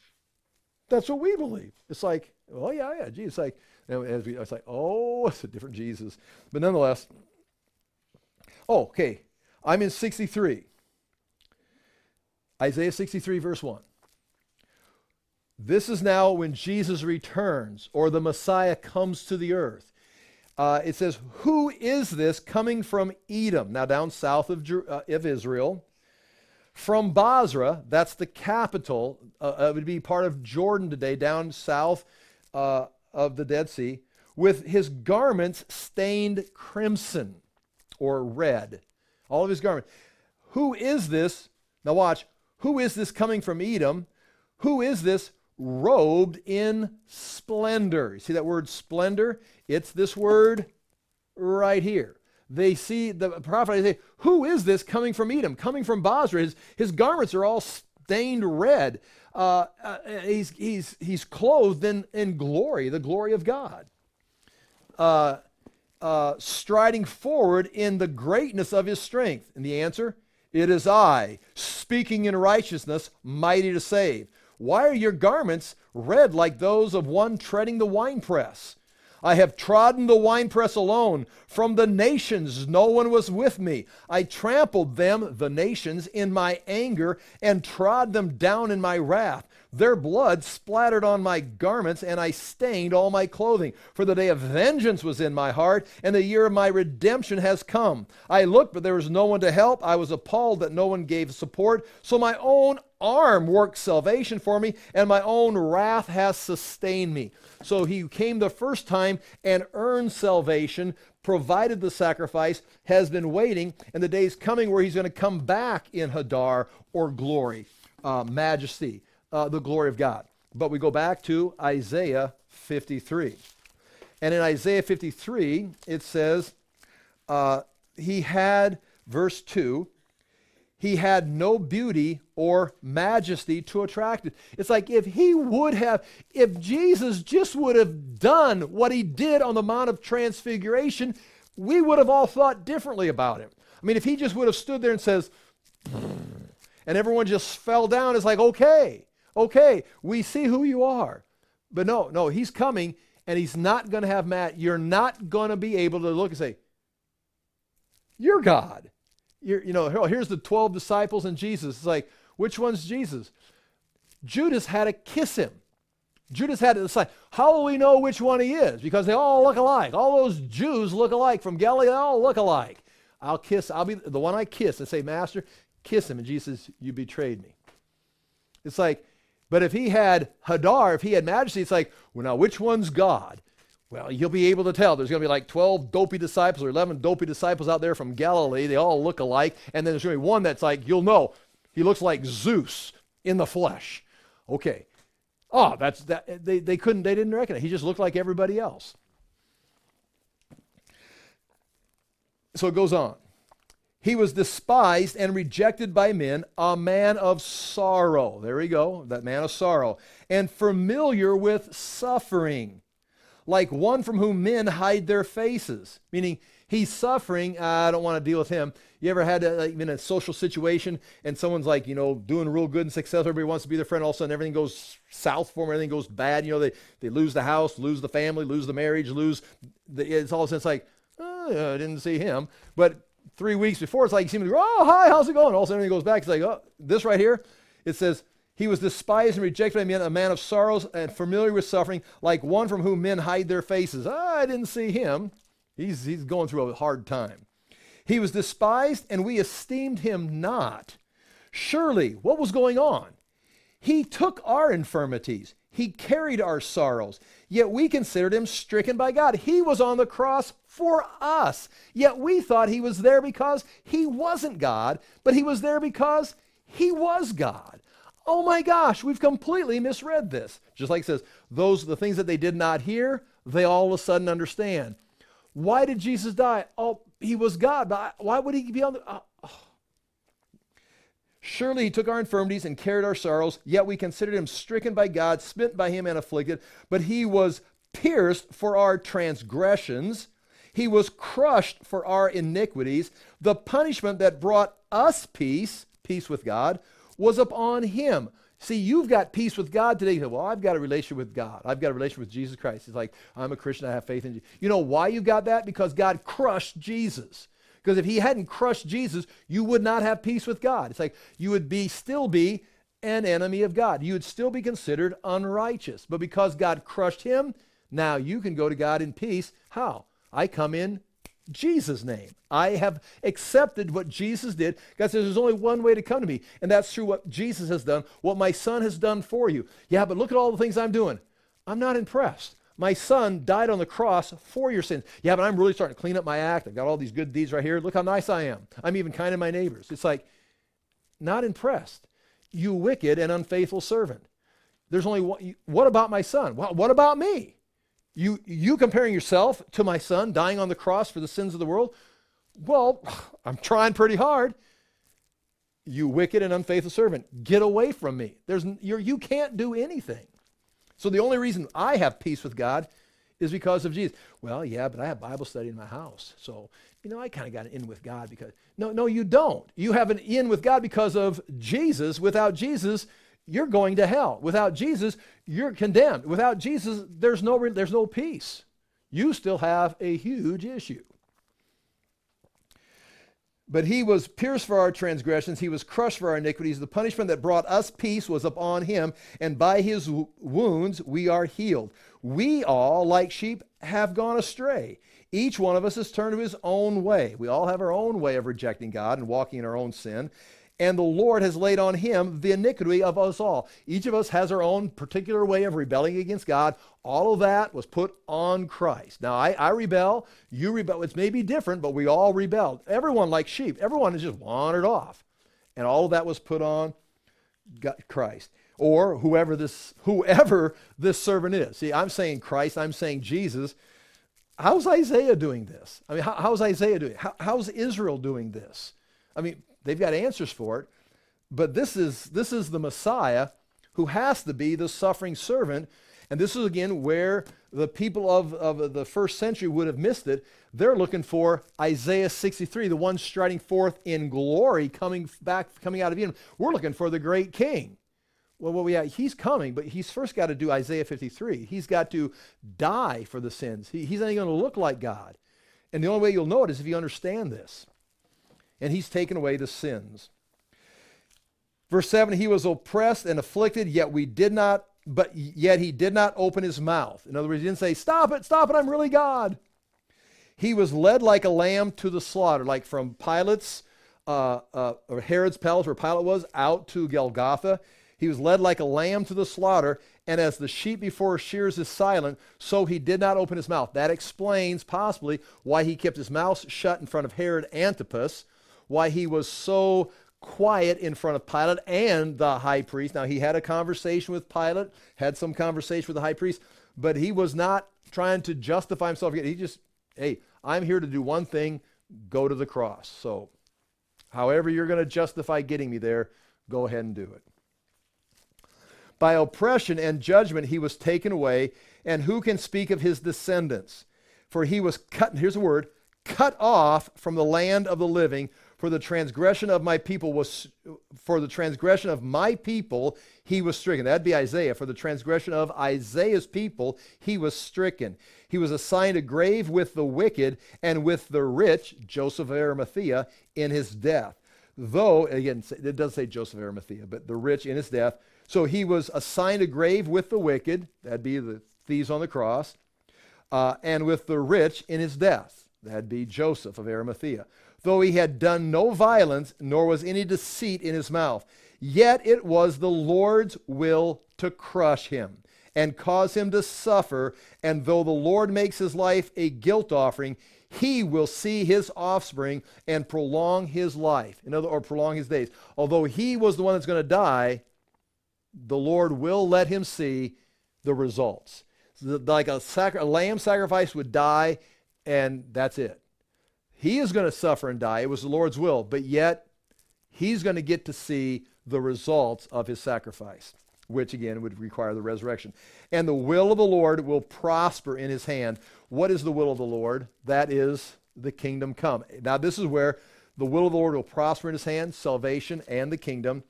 that's what we believe. It's like, oh yeah, yeah, Jesus. Like, as we, it's like, oh, it's a different Jesus. But nonetheless, oh, okay. I'm in 63. Isaiah 63, verse 1. This is now when Jesus returns or the Messiah comes to the earth. Uh, it says, Who is this coming from Edom? Now, down south of, uh, of Israel. From Bozrah, that's the capital, uh, it would be part of Jordan today, down south uh, of the Dead Sea, with his garments stained crimson or red. All of his garments. Who is this? Now, watch. Who is this coming from Edom? Who is this robed in splendor? You see that word splendor? It's this word right here they see the prophet, they say, Who is this coming from Edom, coming from Bozrah? His, his garments are all stained red. Uh, uh, he's, he's, he's clothed in, in glory, the glory of God. Uh, uh, striding forward in the greatness of his strength. And the answer, it is I, speaking in righteousness, mighty to save. Why are your garments red like those of one treading the winepress? I have trodden the winepress alone. From the nations, no one was with me. I trampled them, the nations, in my anger and trod them down in my wrath. Their blood splattered on my garments, and I stained all my clothing. For the day of vengeance was in my heart, and the year of my redemption has come. I looked, but there was no one to help. I was appalled that no one gave support. So my own arm worked salvation for me, and my own wrath has sustained me. So he came the first time and earned salvation, provided the sacrifice, has been waiting, and the day is coming where he's going to come back in Hadar or glory, uh, majesty uh, the glory of God. But we go back to Isaiah 53. And in Isaiah 53, it says, uh, He had, verse 2, he had no beauty or majesty to attract it. It's like if he would have, if Jesus just would have done what he did on the Mount of Transfiguration, we would have all thought differently about him. I mean, if he just would have stood there and says, and everyone just fell down, it's like, okay. Okay, we see who you are. But no, no, he's coming and he's not going to have Matt. You're not going to be able to look and say, You're God. You're, you know, oh, here's the 12 disciples and Jesus. It's like, which one's Jesus? Judas had to kiss him. Judas had to decide, how will we know which one he is? Because they all look alike. All those Jews look alike from Galilee, they all look alike. I'll kiss, I'll be the one I kiss and say, Master, kiss him. And Jesus You betrayed me. It's like but if he had Hadar, if he had majesty, it's like, well, now which one's God? Well, you'll be able to tell. There's going to be like 12 dopey disciples or 11 dopey disciples out there from Galilee. They all look alike. And then there's going to be one that's like, you'll know, he looks like Zeus in the flesh. Okay. Oh, that's that. They, they couldn't, they didn't recognize. He just looked like everybody else. So it goes on. He was despised and rejected by men, a man of sorrow. There we go, that man of sorrow. And familiar with suffering, like one from whom men hide their faces. Meaning, he's suffering. I don't want to deal with him. You ever had a, like, in a social situation and someone's like, you know, doing real good and successful, everybody wants to be their friend, all of a sudden everything goes south for them, everything goes bad. You know, they, they lose the house, lose the family, lose the marriage, lose the, it's all of a sudden it's like, oh, I didn't see him. But three weeks before, it's like, seems to go, oh, hi, how's it going? All of a sudden, he goes back. It's like, oh, this right here, it says, he was despised and rejected by men, a man of sorrows and familiar with suffering, like one from whom men hide their faces. I didn't see him. He's, he's going through a hard time. He was despised, and we esteemed him not. Surely, what was going on? He took our infirmities, he carried our sorrows, yet we considered him stricken by God. He was on the cross for us. Yet we thought he was there because he wasn't God, but he was there because he was God. Oh my gosh, we've completely misread this. Just like it says, those are the things that they did not hear, they all of a sudden understand. Why did Jesus die? Oh, he was God, but why would he be on the. Uh, oh. Surely he took our infirmities and carried our sorrows, yet we considered him stricken by God, smitten by him, and afflicted. But he was pierced for our transgressions, he was crushed for our iniquities. The punishment that brought us peace, peace with God, was upon him. See, you've got peace with God today. Say, well, I've got a relationship with God. I've got a relationship with Jesus Christ. He's like, I'm a Christian. I have faith in you. You know why you got that? Because God crushed Jesus. Because if he hadn't crushed Jesus, you would not have peace with God. It's like you would be still be an enemy of God. You would still be considered unrighteous. But because God crushed him, now you can go to God in peace. How? I come in Jesus' name. I have accepted what Jesus did. God says there's only one way to come to me, and that's through what Jesus has done, what my son has done for you. Yeah, but look at all the things I'm doing. I'm not impressed. My son died on the cross for your sins. Yeah, but I'm really starting to clean up my act. I've got all these good deeds right here. Look how nice I am. I'm even kind to my neighbors. It's like, not impressed. You wicked and unfaithful servant. There's only one. What about my son? what about me? You, you comparing yourself to my son dying on the cross for the sins of the world? Well, I'm trying pretty hard. You wicked and unfaithful servant, get away from me. There's, you're, you can't do anything. So the only reason I have peace with God is because of Jesus. Well, yeah, but I have Bible study in my house. So, you know, I kind of got an in with God because, no, no, you don't. You have an in with God because of Jesus. Without Jesus, you're going to hell. Without Jesus, you're condemned. Without Jesus, there's no, there's no peace. You still have a huge issue. But he was pierced for our transgressions, he was crushed for our iniquities. The punishment that brought us peace was upon him, and by his wounds we are healed. We all, like sheep, have gone astray. Each one of us has turned to his own way. We all have our own way of rejecting God and walking in our own sin and the Lord has laid on him the iniquity of us all. Each of us has our own particular way of rebelling against God. All of that was put on Christ. Now, I, I rebel, you rebel. It's maybe different, but we all rebelled. Everyone, like sheep, everyone has just wandered off. And all of that was put on Christ. Or whoever this, whoever this servant is. See, I'm saying Christ, I'm saying Jesus. How's Isaiah doing this? I mean, how, how's Isaiah doing? How, how's Israel doing this? I mean, They've got answers for it. But this is, this is the Messiah who has to be the suffering servant. And this is again where the people of, of the first century would have missed it. They're looking for Isaiah 63, the one striding forth in glory, coming back, coming out of Edom. We're looking for the great king. Well, what we have, he's coming, but he's first got to do Isaiah 53. He's got to die for the sins. He, he's not going to look like God. And the only way you'll know it is if you understand this and he's taken away the sins. Verse 7 He was oppressed and afflicted, yet we did not, but yet he did not open his mouth. In other words, he didn't say, Stop it, stop it, I'm really God. He was led like a lamb to the slaughter, like from Pilate's, uh, uh, or Herod's palace where Pilate was, out to Golgotha. He was led like a lamb to the slaughter, and as the sheep before shears is silent, so he did not open his mouth. That explains possibly why he kept his mouth shut in front of Herod Antipas, why he was so quiet in front of Pilate and the high priest. Now, he had a conversation with Pilate, had some conversation with the high priest, but he was not trying to justify himself. He just, hey, I'm here to do one thing go to the cross. So, however you're going to justify getting me there, go ahead and do it. By oppression and judgment he was taken away, and who can speak of his descendants? For he was cut, here's a word, cut off from the land of the living for the transgression of my people was for the transgression of my people he was stricken. That'd be isaiah. For the transgression of isaiah's people he was stricken. He was assigned a grave with the wicked and with the rich joseph of arimathea in his death. Though again it does say joseph of arimathea but the rich in his death. So he was assigned a grave with the wicked that'd be the thieves on the cross uh, and with the rich in his death that'd be joseph of arimathea though he had done no violence, nor was any deceit in his mouth. Yet it was the Lord's will to crush him and cause him to suffer. And though the Lord makes his life a guilt offering, he will see his offspring and prolong his life, in other, or prolong his days. Although he was the one that's going to die, the Lord will let him see the results. Like a, a lamb sacrifice would die, and that's it. He is going to suffer and die. It was the Lord's will, but yet he's going to get to see the results of his sacrifice, which again would require the resurrection. And the will of the Lord will prosper in his hand. What is the will of the Lord? That is the kingdom come. Now, this is where the will of the Lord will prosper in his hand, salvation and the kingdom.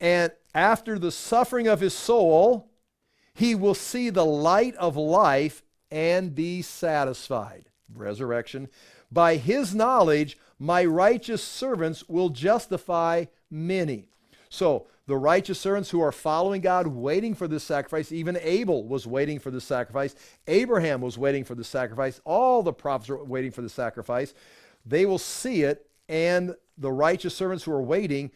And after the suffering of his soul, he will see the light of life and be satisfied. Resurrection. By his knowledge, my righteous servants will justify many. So, the righteous servants who are following God, waiting for the sacrifice, even Abel was waiting for the sacrifice, Abraham was waiting for the sacrifice, all the prophets are waiting for the sacrifice. They will see it, and the righteous servants who are waiting,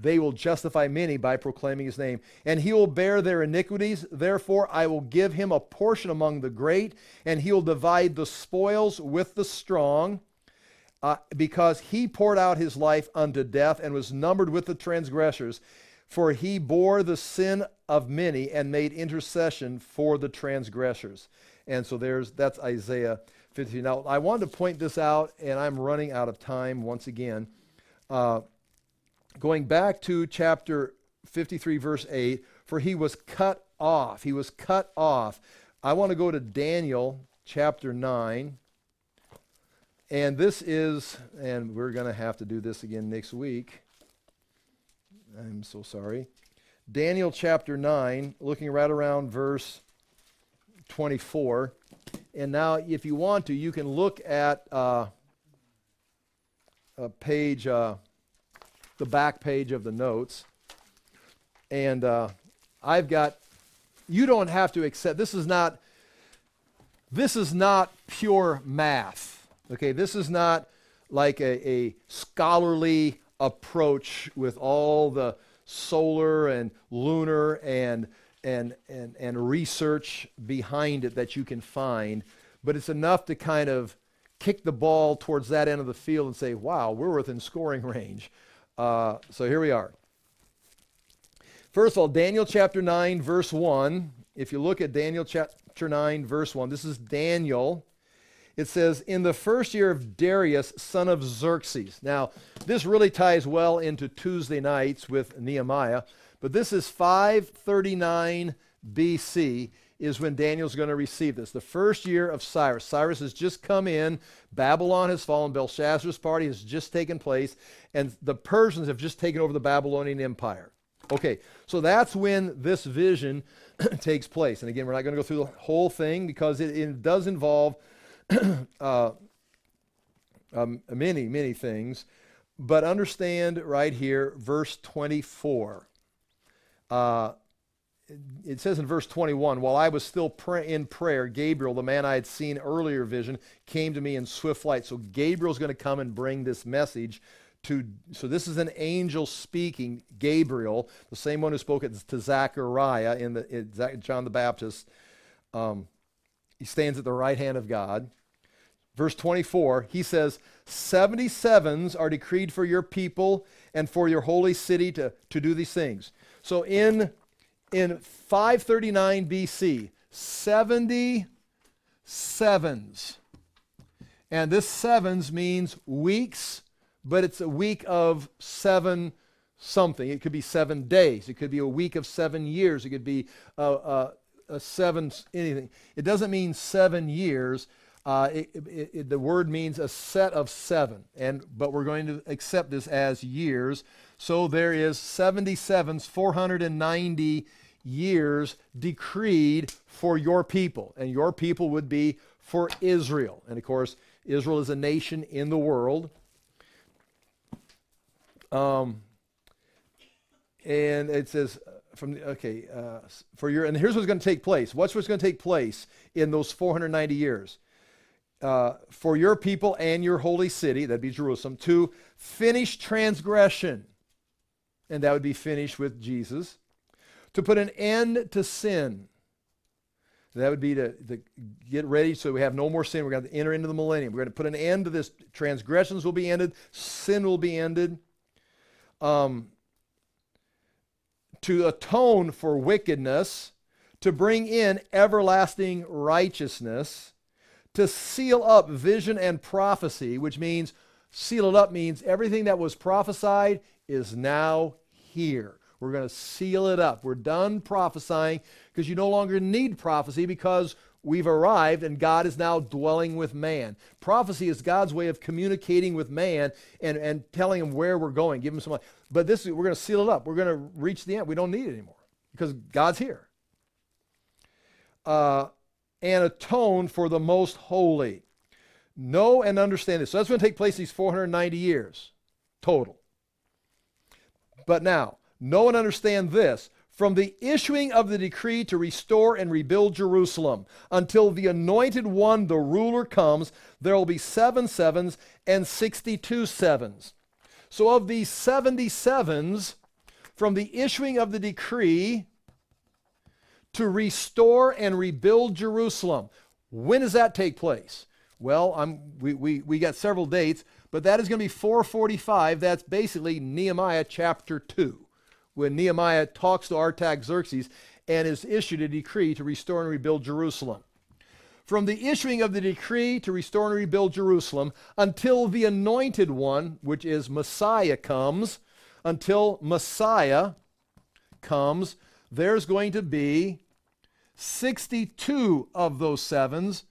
they will justify many by proclaiming his name. And he will bear their iniquities. Therefore, I will give him a portion among the great, and he will divide the spoils with the strong uh, because he poured out his life unto death and was numbered with the transgressors. For he bore the sin of many and made intercession for the transgressors. And so there's that's Isaiah 50. Now I wanted to point this out, and I'm running out of time once again. Uh, going back to chapter 53, verse 8, for he was cut off. He was cut off. I want to go to Daniel chapter 9. And this is, and we're going to have to do this again next week. I'm so sorry. Daniel chapter 9, looking right around verse 24. And now, if you want to, you can look at uh, a page, uh, the back page of the notes. And uh, I've got, you don't have to accept, this is not, this is not pure math Okay, this is not like a, a scholarly approach with all the solar and lunar and, and, and, and research behind it that you can find, but it's enough to kind of kick the ball towards that end of the field and say, wow, we're within scoring range. Uh, so here we are. First of all, Daniel chapter 9, verse 1. If you look at Daniel chapter 9, verse 1, this is Daniel it says, in the first year of Darius, son of Xerxes. Now, this really ties well into Tuesday nights with Nehemiah, but this is 539 BC is when Daniel's going to receive this. The first year of Cyrus. Cyrus has just come in. Babylon has fallen. Belshazzar's party has just taken place. And the Persians have just taken over the Babylonian Empire. Okay, so that's when this vision takes place. And again, we're not going to go through the whole thing because it, it does involve uh, um, many, many things. But understand right here, verse 24. Uh, it says in verse 21 While I was still pray- in prayer, Gabriel, the man I had seen earlier vision, came to me in swift flight. So Gabriel's going to come and bring this message to so this is an angel speaking gabriel the same one who spoke to zechariah in the in john the baptist. Um, he stands at the right hand of god. Verse 24 he says 77s are decreed for your people and for your holy city to, to do these things. So in in 539 bc 70 sevens and this sevens means weeks but it's a week of seven something. It could be seven days. It could be a week of seven years. It could be a, a, a seven anything. It doesn't mean seven years. Uh, it, it, it, the word means a set of seven, and but we're going to accept this as years. So there is 77s, 490 years decreed for your people, and your people would be for Israel. And of course, Israel is a nation in the world. Um, and it says uh, from the, okay uh, for your and here's what's going to take place. What's what's going to take place in those 490 years? Uh, for your people and your holy city, that'd be Jerusalem, to finish transgression, and that would be finished with Jesus, to put an end to sin. That would be to, to get ready so we have no more sin. We're going to enter into the millennium. We're going to put an end to this. Transgressions will be ended, sin will be ended um, to atone for wickedness, to bring in everlasting righteousness, to seal up vision and prophecy, which means seal it up means everything that was prophesied is now here. We're going to seal it up. We're done prophesying because you no longer need prophecy because we've arrived and God is now dwelling with man. Prophecy is God's way of communicating with man and, and telling him where we're going, give him some light. But this we're going to seal it up. We're going to reach the end. We don't need it anymore because God's here. Uh, and atone for the most holy. Know and understand this. So that's going to take place these 490 years total. But now, know and understand this from the issuing of the decree to restore and rebuild Jerusalem until the anointed one, the ruler, comes, there will be seven sevens and 62 sevens. So, of these 77s, from the issuing of the decree to restore and rebuild Jerusalem, when does that take place? Well, I'm, we, we, we got several dates, but that is going to be 445. That's basically Nehemiah chapter 2 when Nehemiah talks to Artaxerxes and is issued a decree to restore and rebuild Jerusalem. From the issuing of the decree to restore and rebuild Jerusalem until the anointed one, which is Messiah, comes, until Messiah comes, there's going to be 62 of those sevens,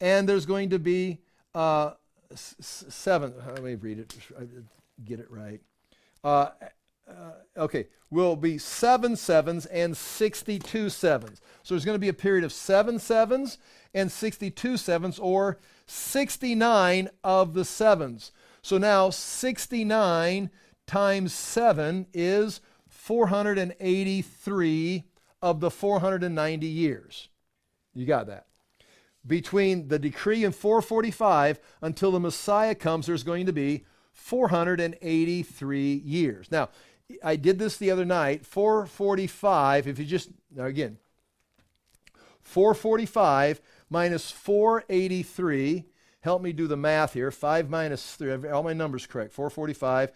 and there's going to be uh, seven. Let me read it, get it right. Uh, okay, will be seven sevens and 62 sevens. So there's going to be a period of seven sevens and 62 sevens, or 69 of the sevens. So now 69 times 7 is 483 of the 490 years. You got that. Between the decree in 445 until the Messiah comes, there's going to be 483 years. Now, I did this the other night. 445, if you just, now again, 445 minus 483. Help me do the math here. 5 minus 3, all my numbers correct. 445.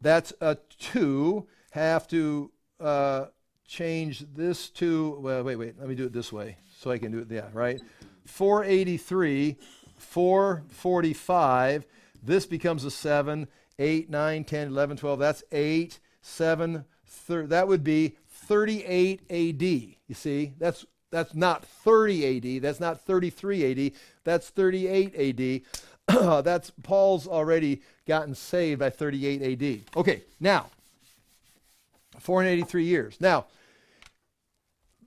That's a 2. Have to uh, change this to, well, wait, wait. Let me do it this way so I can do it, yeah, right? 483, 445. This becomes a 7, 8, 9, 10, 11, 12. That's 8. 7, thir- that would be 38 AD. You see, that's that's not 30 AD. That's not 33 AD. That's 38 AD. that's Paul's already gotten saved by 38 AD. Okay, now 483 years. Now,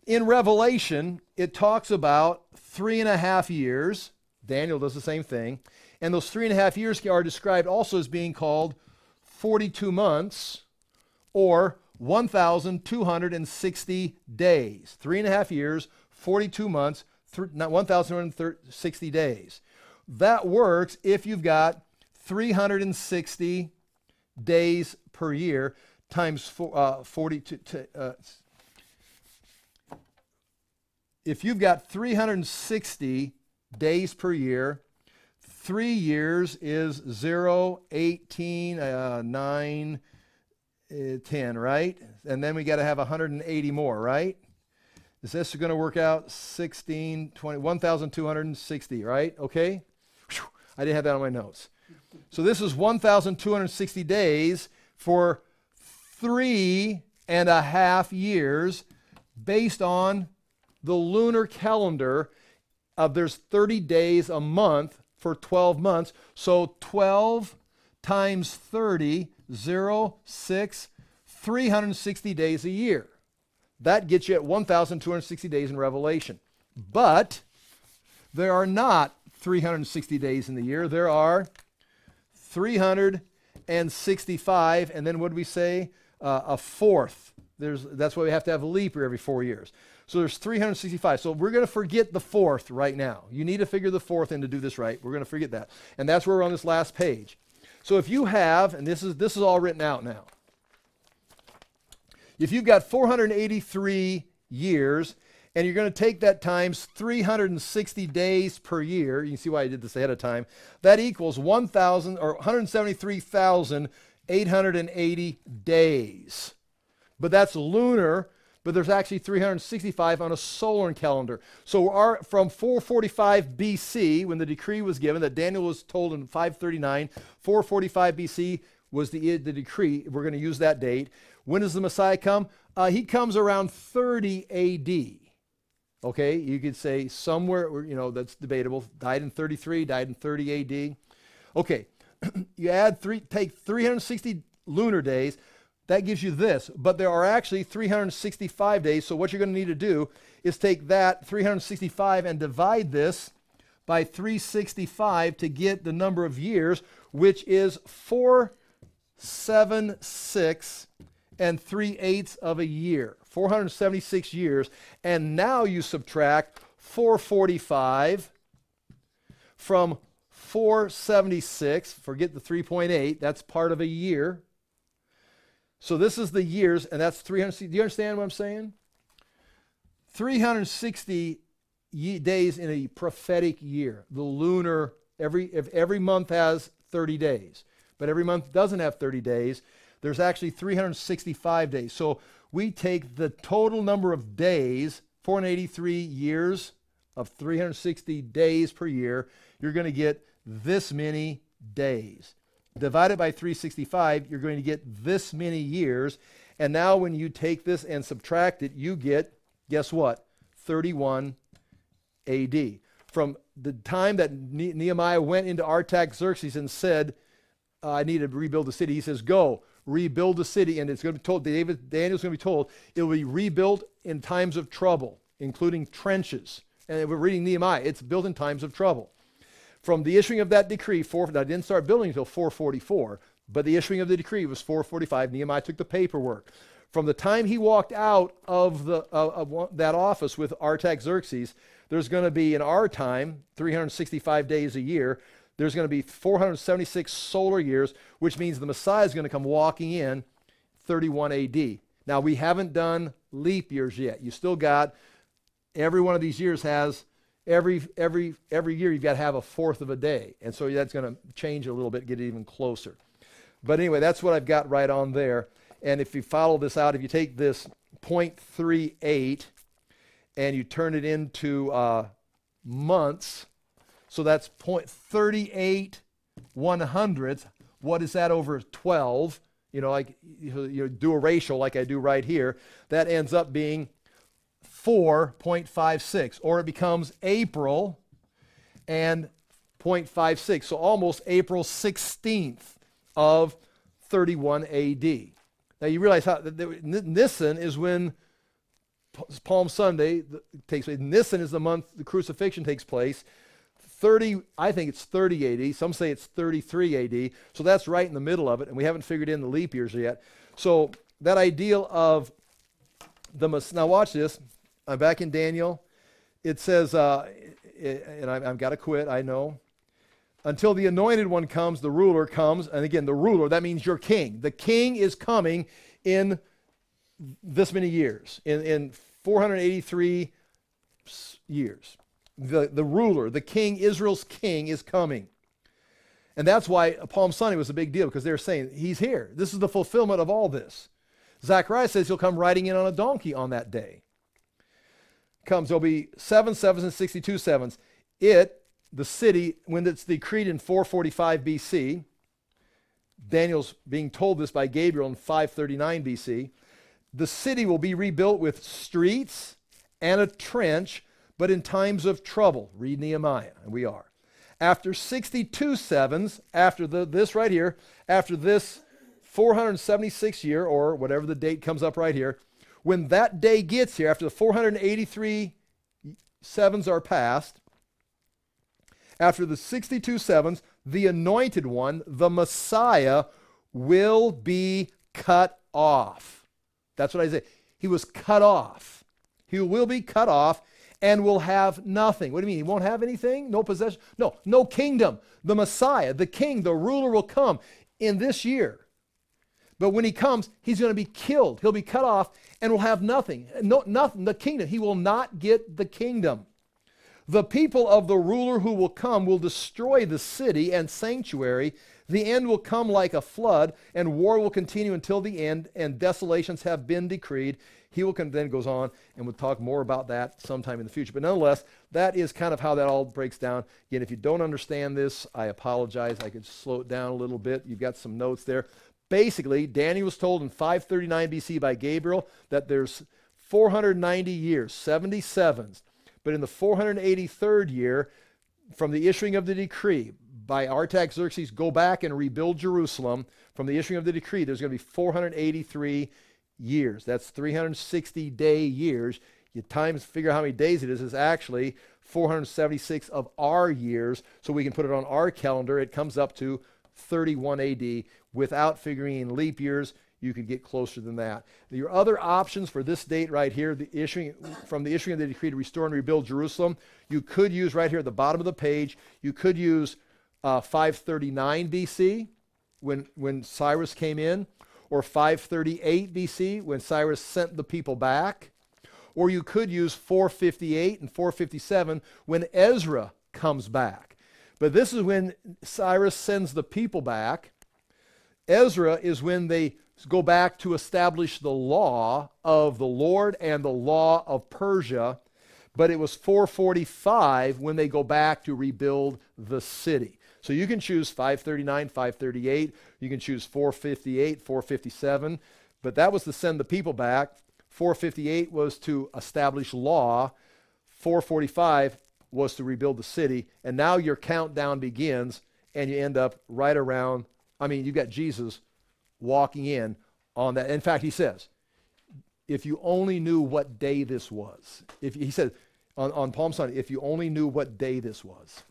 in Revelation, it talks about three and a half years. Daniel does the same thing. And those three and a half years are described also as being called 42 months or 1,260 days. Three and a half years, 42 months, 1,260 days. That works if you've got 360 days per year times four, uh, 40 to, to uh, if you've got 360 days per year, three years is 0, 18, uh, 9, uh, Eh, 10, right? And then we got to have 180 more, right? Is this going to work out 16, 20, 1,260, right? Okay? Whew, I didn't have that on my notes. So this is 1,260 days for three and a half years based on the lunar calendar of there's 30 days a month for 12 months. So 12 times 30, 0, 6, 360 days a year. That gets you at 1,260 days in Revelation. But there are not 360 days in the year. There are 365. And then what do we say? Uh, a fourth. There's, that's why we have to have a leap year every four years. So there's 365. So we're going to forget the fourth right now. You need to figure the fourth in to do this right. We're going to forget that. And that's where we're on this last page. So if you have, and this is this is all written out now. If you've got 483 years and you're going to take that times 360 days per year, you can see why I did this ahead of time. That equals 1,000 or 173,880 days. But that's lunar but there's actually 365 on a solar calendar. So our, from 445 BC, when the decree was given, that Daniel was told in 539, 445 BC was the, the decree. We're going to use that date. When does the Messiah come? Uh, he comes around 30 AD. Okay, you could say somewhere, you know, that's debatable. Died in 33, died in 30 AD. Okay, you add three, take 360 lunar days that gives you this. But there are actually 365 days. So what you're going to need to do is take that 365 and divide this by 365 to get the number of years, which is 476 and 3 eighths of a year. 476 years. And now you subtract 445 from 476. Forget the 3.8. That's part of a year. So this is the years, and that's 360. Do you understand what I'm saying? 360 days in a prophetic year. The lunar, every, if every month has 30 days, but every month doesn't have 30 days, there's actually 365 days. So we take the total number of days, 483 years of 360 days per year, you're going to get this many days. Divided by 365, you're going to get this many years. And now when you take this and subtract it, you get, guess what? 31 AD. From the time that Nehemiah went into Artaxerxes and said, I need to rebuild the city, he says, Go, rebuild the city. And it's going to be told, David, Daniel's going to be told, it will be rebuilt in times of trouble, including trenches. And we're reading Nehemiah, it's built in times of trouble. From the issuing of that decree, four, I didn't start building until 444, but the issuing of the decree was 445. Nehemiah took the paperwork. From the time he walked out of, the, uh, of that office with Artaxerxes, there's going to be, in our time, 365 days a year. There's going to be 476 solar years, which means the Messiah is going to come walking in 31 AD. Now, we haven't done leap years yet. You still got, every one of these years has every every every year you've got to have a fourth of a day and so that's going to change a little bit get it even closer. But anyway that's what i've got right on there. And if you follow this out if you take this 0.38 and you turn it into uh, months so that's 0.38 one hundredths. What is that over 12 you know like you do a ratio like i do right here. That ends up being 4.56, or it becomes April and 0.56, so almost April 16th of 31 AD. Now you realize how Nisan is when Palm Sunday takes place. Nisan is the month the crucifixion takes place. 30, I think it's 30 AD. Some say it's 33 AD. So that's right in the middle of it, and we haven't figured in the leap years yet. So that ideal of the now watch this. I'm back in Daniel. It says, uh, and I, have got to quit, I know. until the anointed one comes, the ruler comes. And again, the ruler, that means your king. The king is coming in this many years, in, in 483 years. The, the ruler, the king, Israel's king, is coming. And that's why Palm Sunday was a big deal, because they're saying, He's here. This is the fulfillment of all this. Zechariah says he'll come riding in on a donkey on that day. Comes, there'll be seven sevens and 62 sevens. It, the city, when it's decreed in 445 BC, Daniel's being told this by Gabriel in 539 BC, the city will be rebuilt with streets and a trench, but in times of trouble. Read Nehemiah, and we are. After 62 sevens, after the, this right here, after this 476 year, or whatever the date comes up right here, when that day gets here, after the 483 sevens are passed, after the 62 sevens, the anointed one, the Messiah, will be cut off. That's what I say. He was cut off. He will be cut off and will have nothing. What do you mean? He won't have anything? No possession? No, no kingdom. The Messiah, the king, the ruler will come in this year. But when he comes, he's going to be killed. He'll be cut off and will have nothing. No, nothing. The kingdom. He will not get the kingdom. The people of the ruler who will come will destroy the city and sanctuary. The end will come like a flood, and war will continue until the end, and desolations have been decreed. He will then goes on and we'll talk more about that sometime in the future. But nonetheless, that is kind of how that all breaks down. Again, if you don't understand this, I apologize. I could slow it down a little bit. You've got some notes there. Basically, Daniel was told in 539 BC by Gabriel that there's 490 years, 77s. But in the 483rd year, from the issuing of the decree by Artaxerxes, go back and rebuild Jerusalem. From the issuing of the decree, there's going to be 483 years. That's 360 day years. You times figure out how many days it is. It's actually 476 of our years. So we can put it on our calendar. It comes up to 31 AD. Without figuring in leap years, you could get closer than that. Your other options for this date right here, the issuing from the issuing of the decree to restore and rebuild Jerusalem, you could use right here at the bottom of the page. You could use uh, 539 BC when when Cyrus came in or 538 BC when Cyrus sent the people back. Or you could use 458 and 457 when Ezra comes back. But this is when Cyrus sends the people back. Ezra is when they go back to establish the law of the Lord and the law of Persia. But it was 445 when they go back to rebuild the city. So you can choose 539, 538. You can choose 458, 457. But that was to send the people back. 458 was to establish law. 445 was to rebuild the city. And now your countdown begins, and you end up right around. I mean, you've got Jesus walking in on that. In fact, he says, if you only knew what day this was, if he said on, on Palm Sunday, if you only knew what day this was.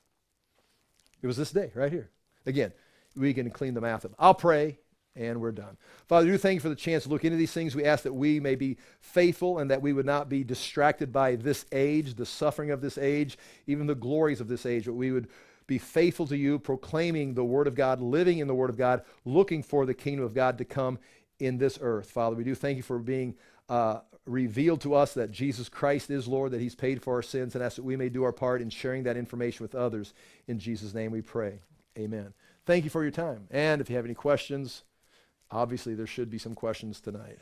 It was this day right here. Again, we can clean the math up. I'll pray and we're done. Father, do thank you for the chance to look into these things. We ask that we may be faithful and that we would not be distracted by this age, the suffering of this age, even the glories of this age, but we would be faithful to you, proclaiming the Word of God, living in the Word of God, looking for the kingdom of God to come in this earth. Father, we do thank you for being uh, revealed to us that Jesus Christ is Lord, that He's paid for our sins, and ask that we may do our part in sharing that information with others. In Jesus' name we pray. Amen. Thank you for your time. And if you have any questions, obviously there should be some questions tonight.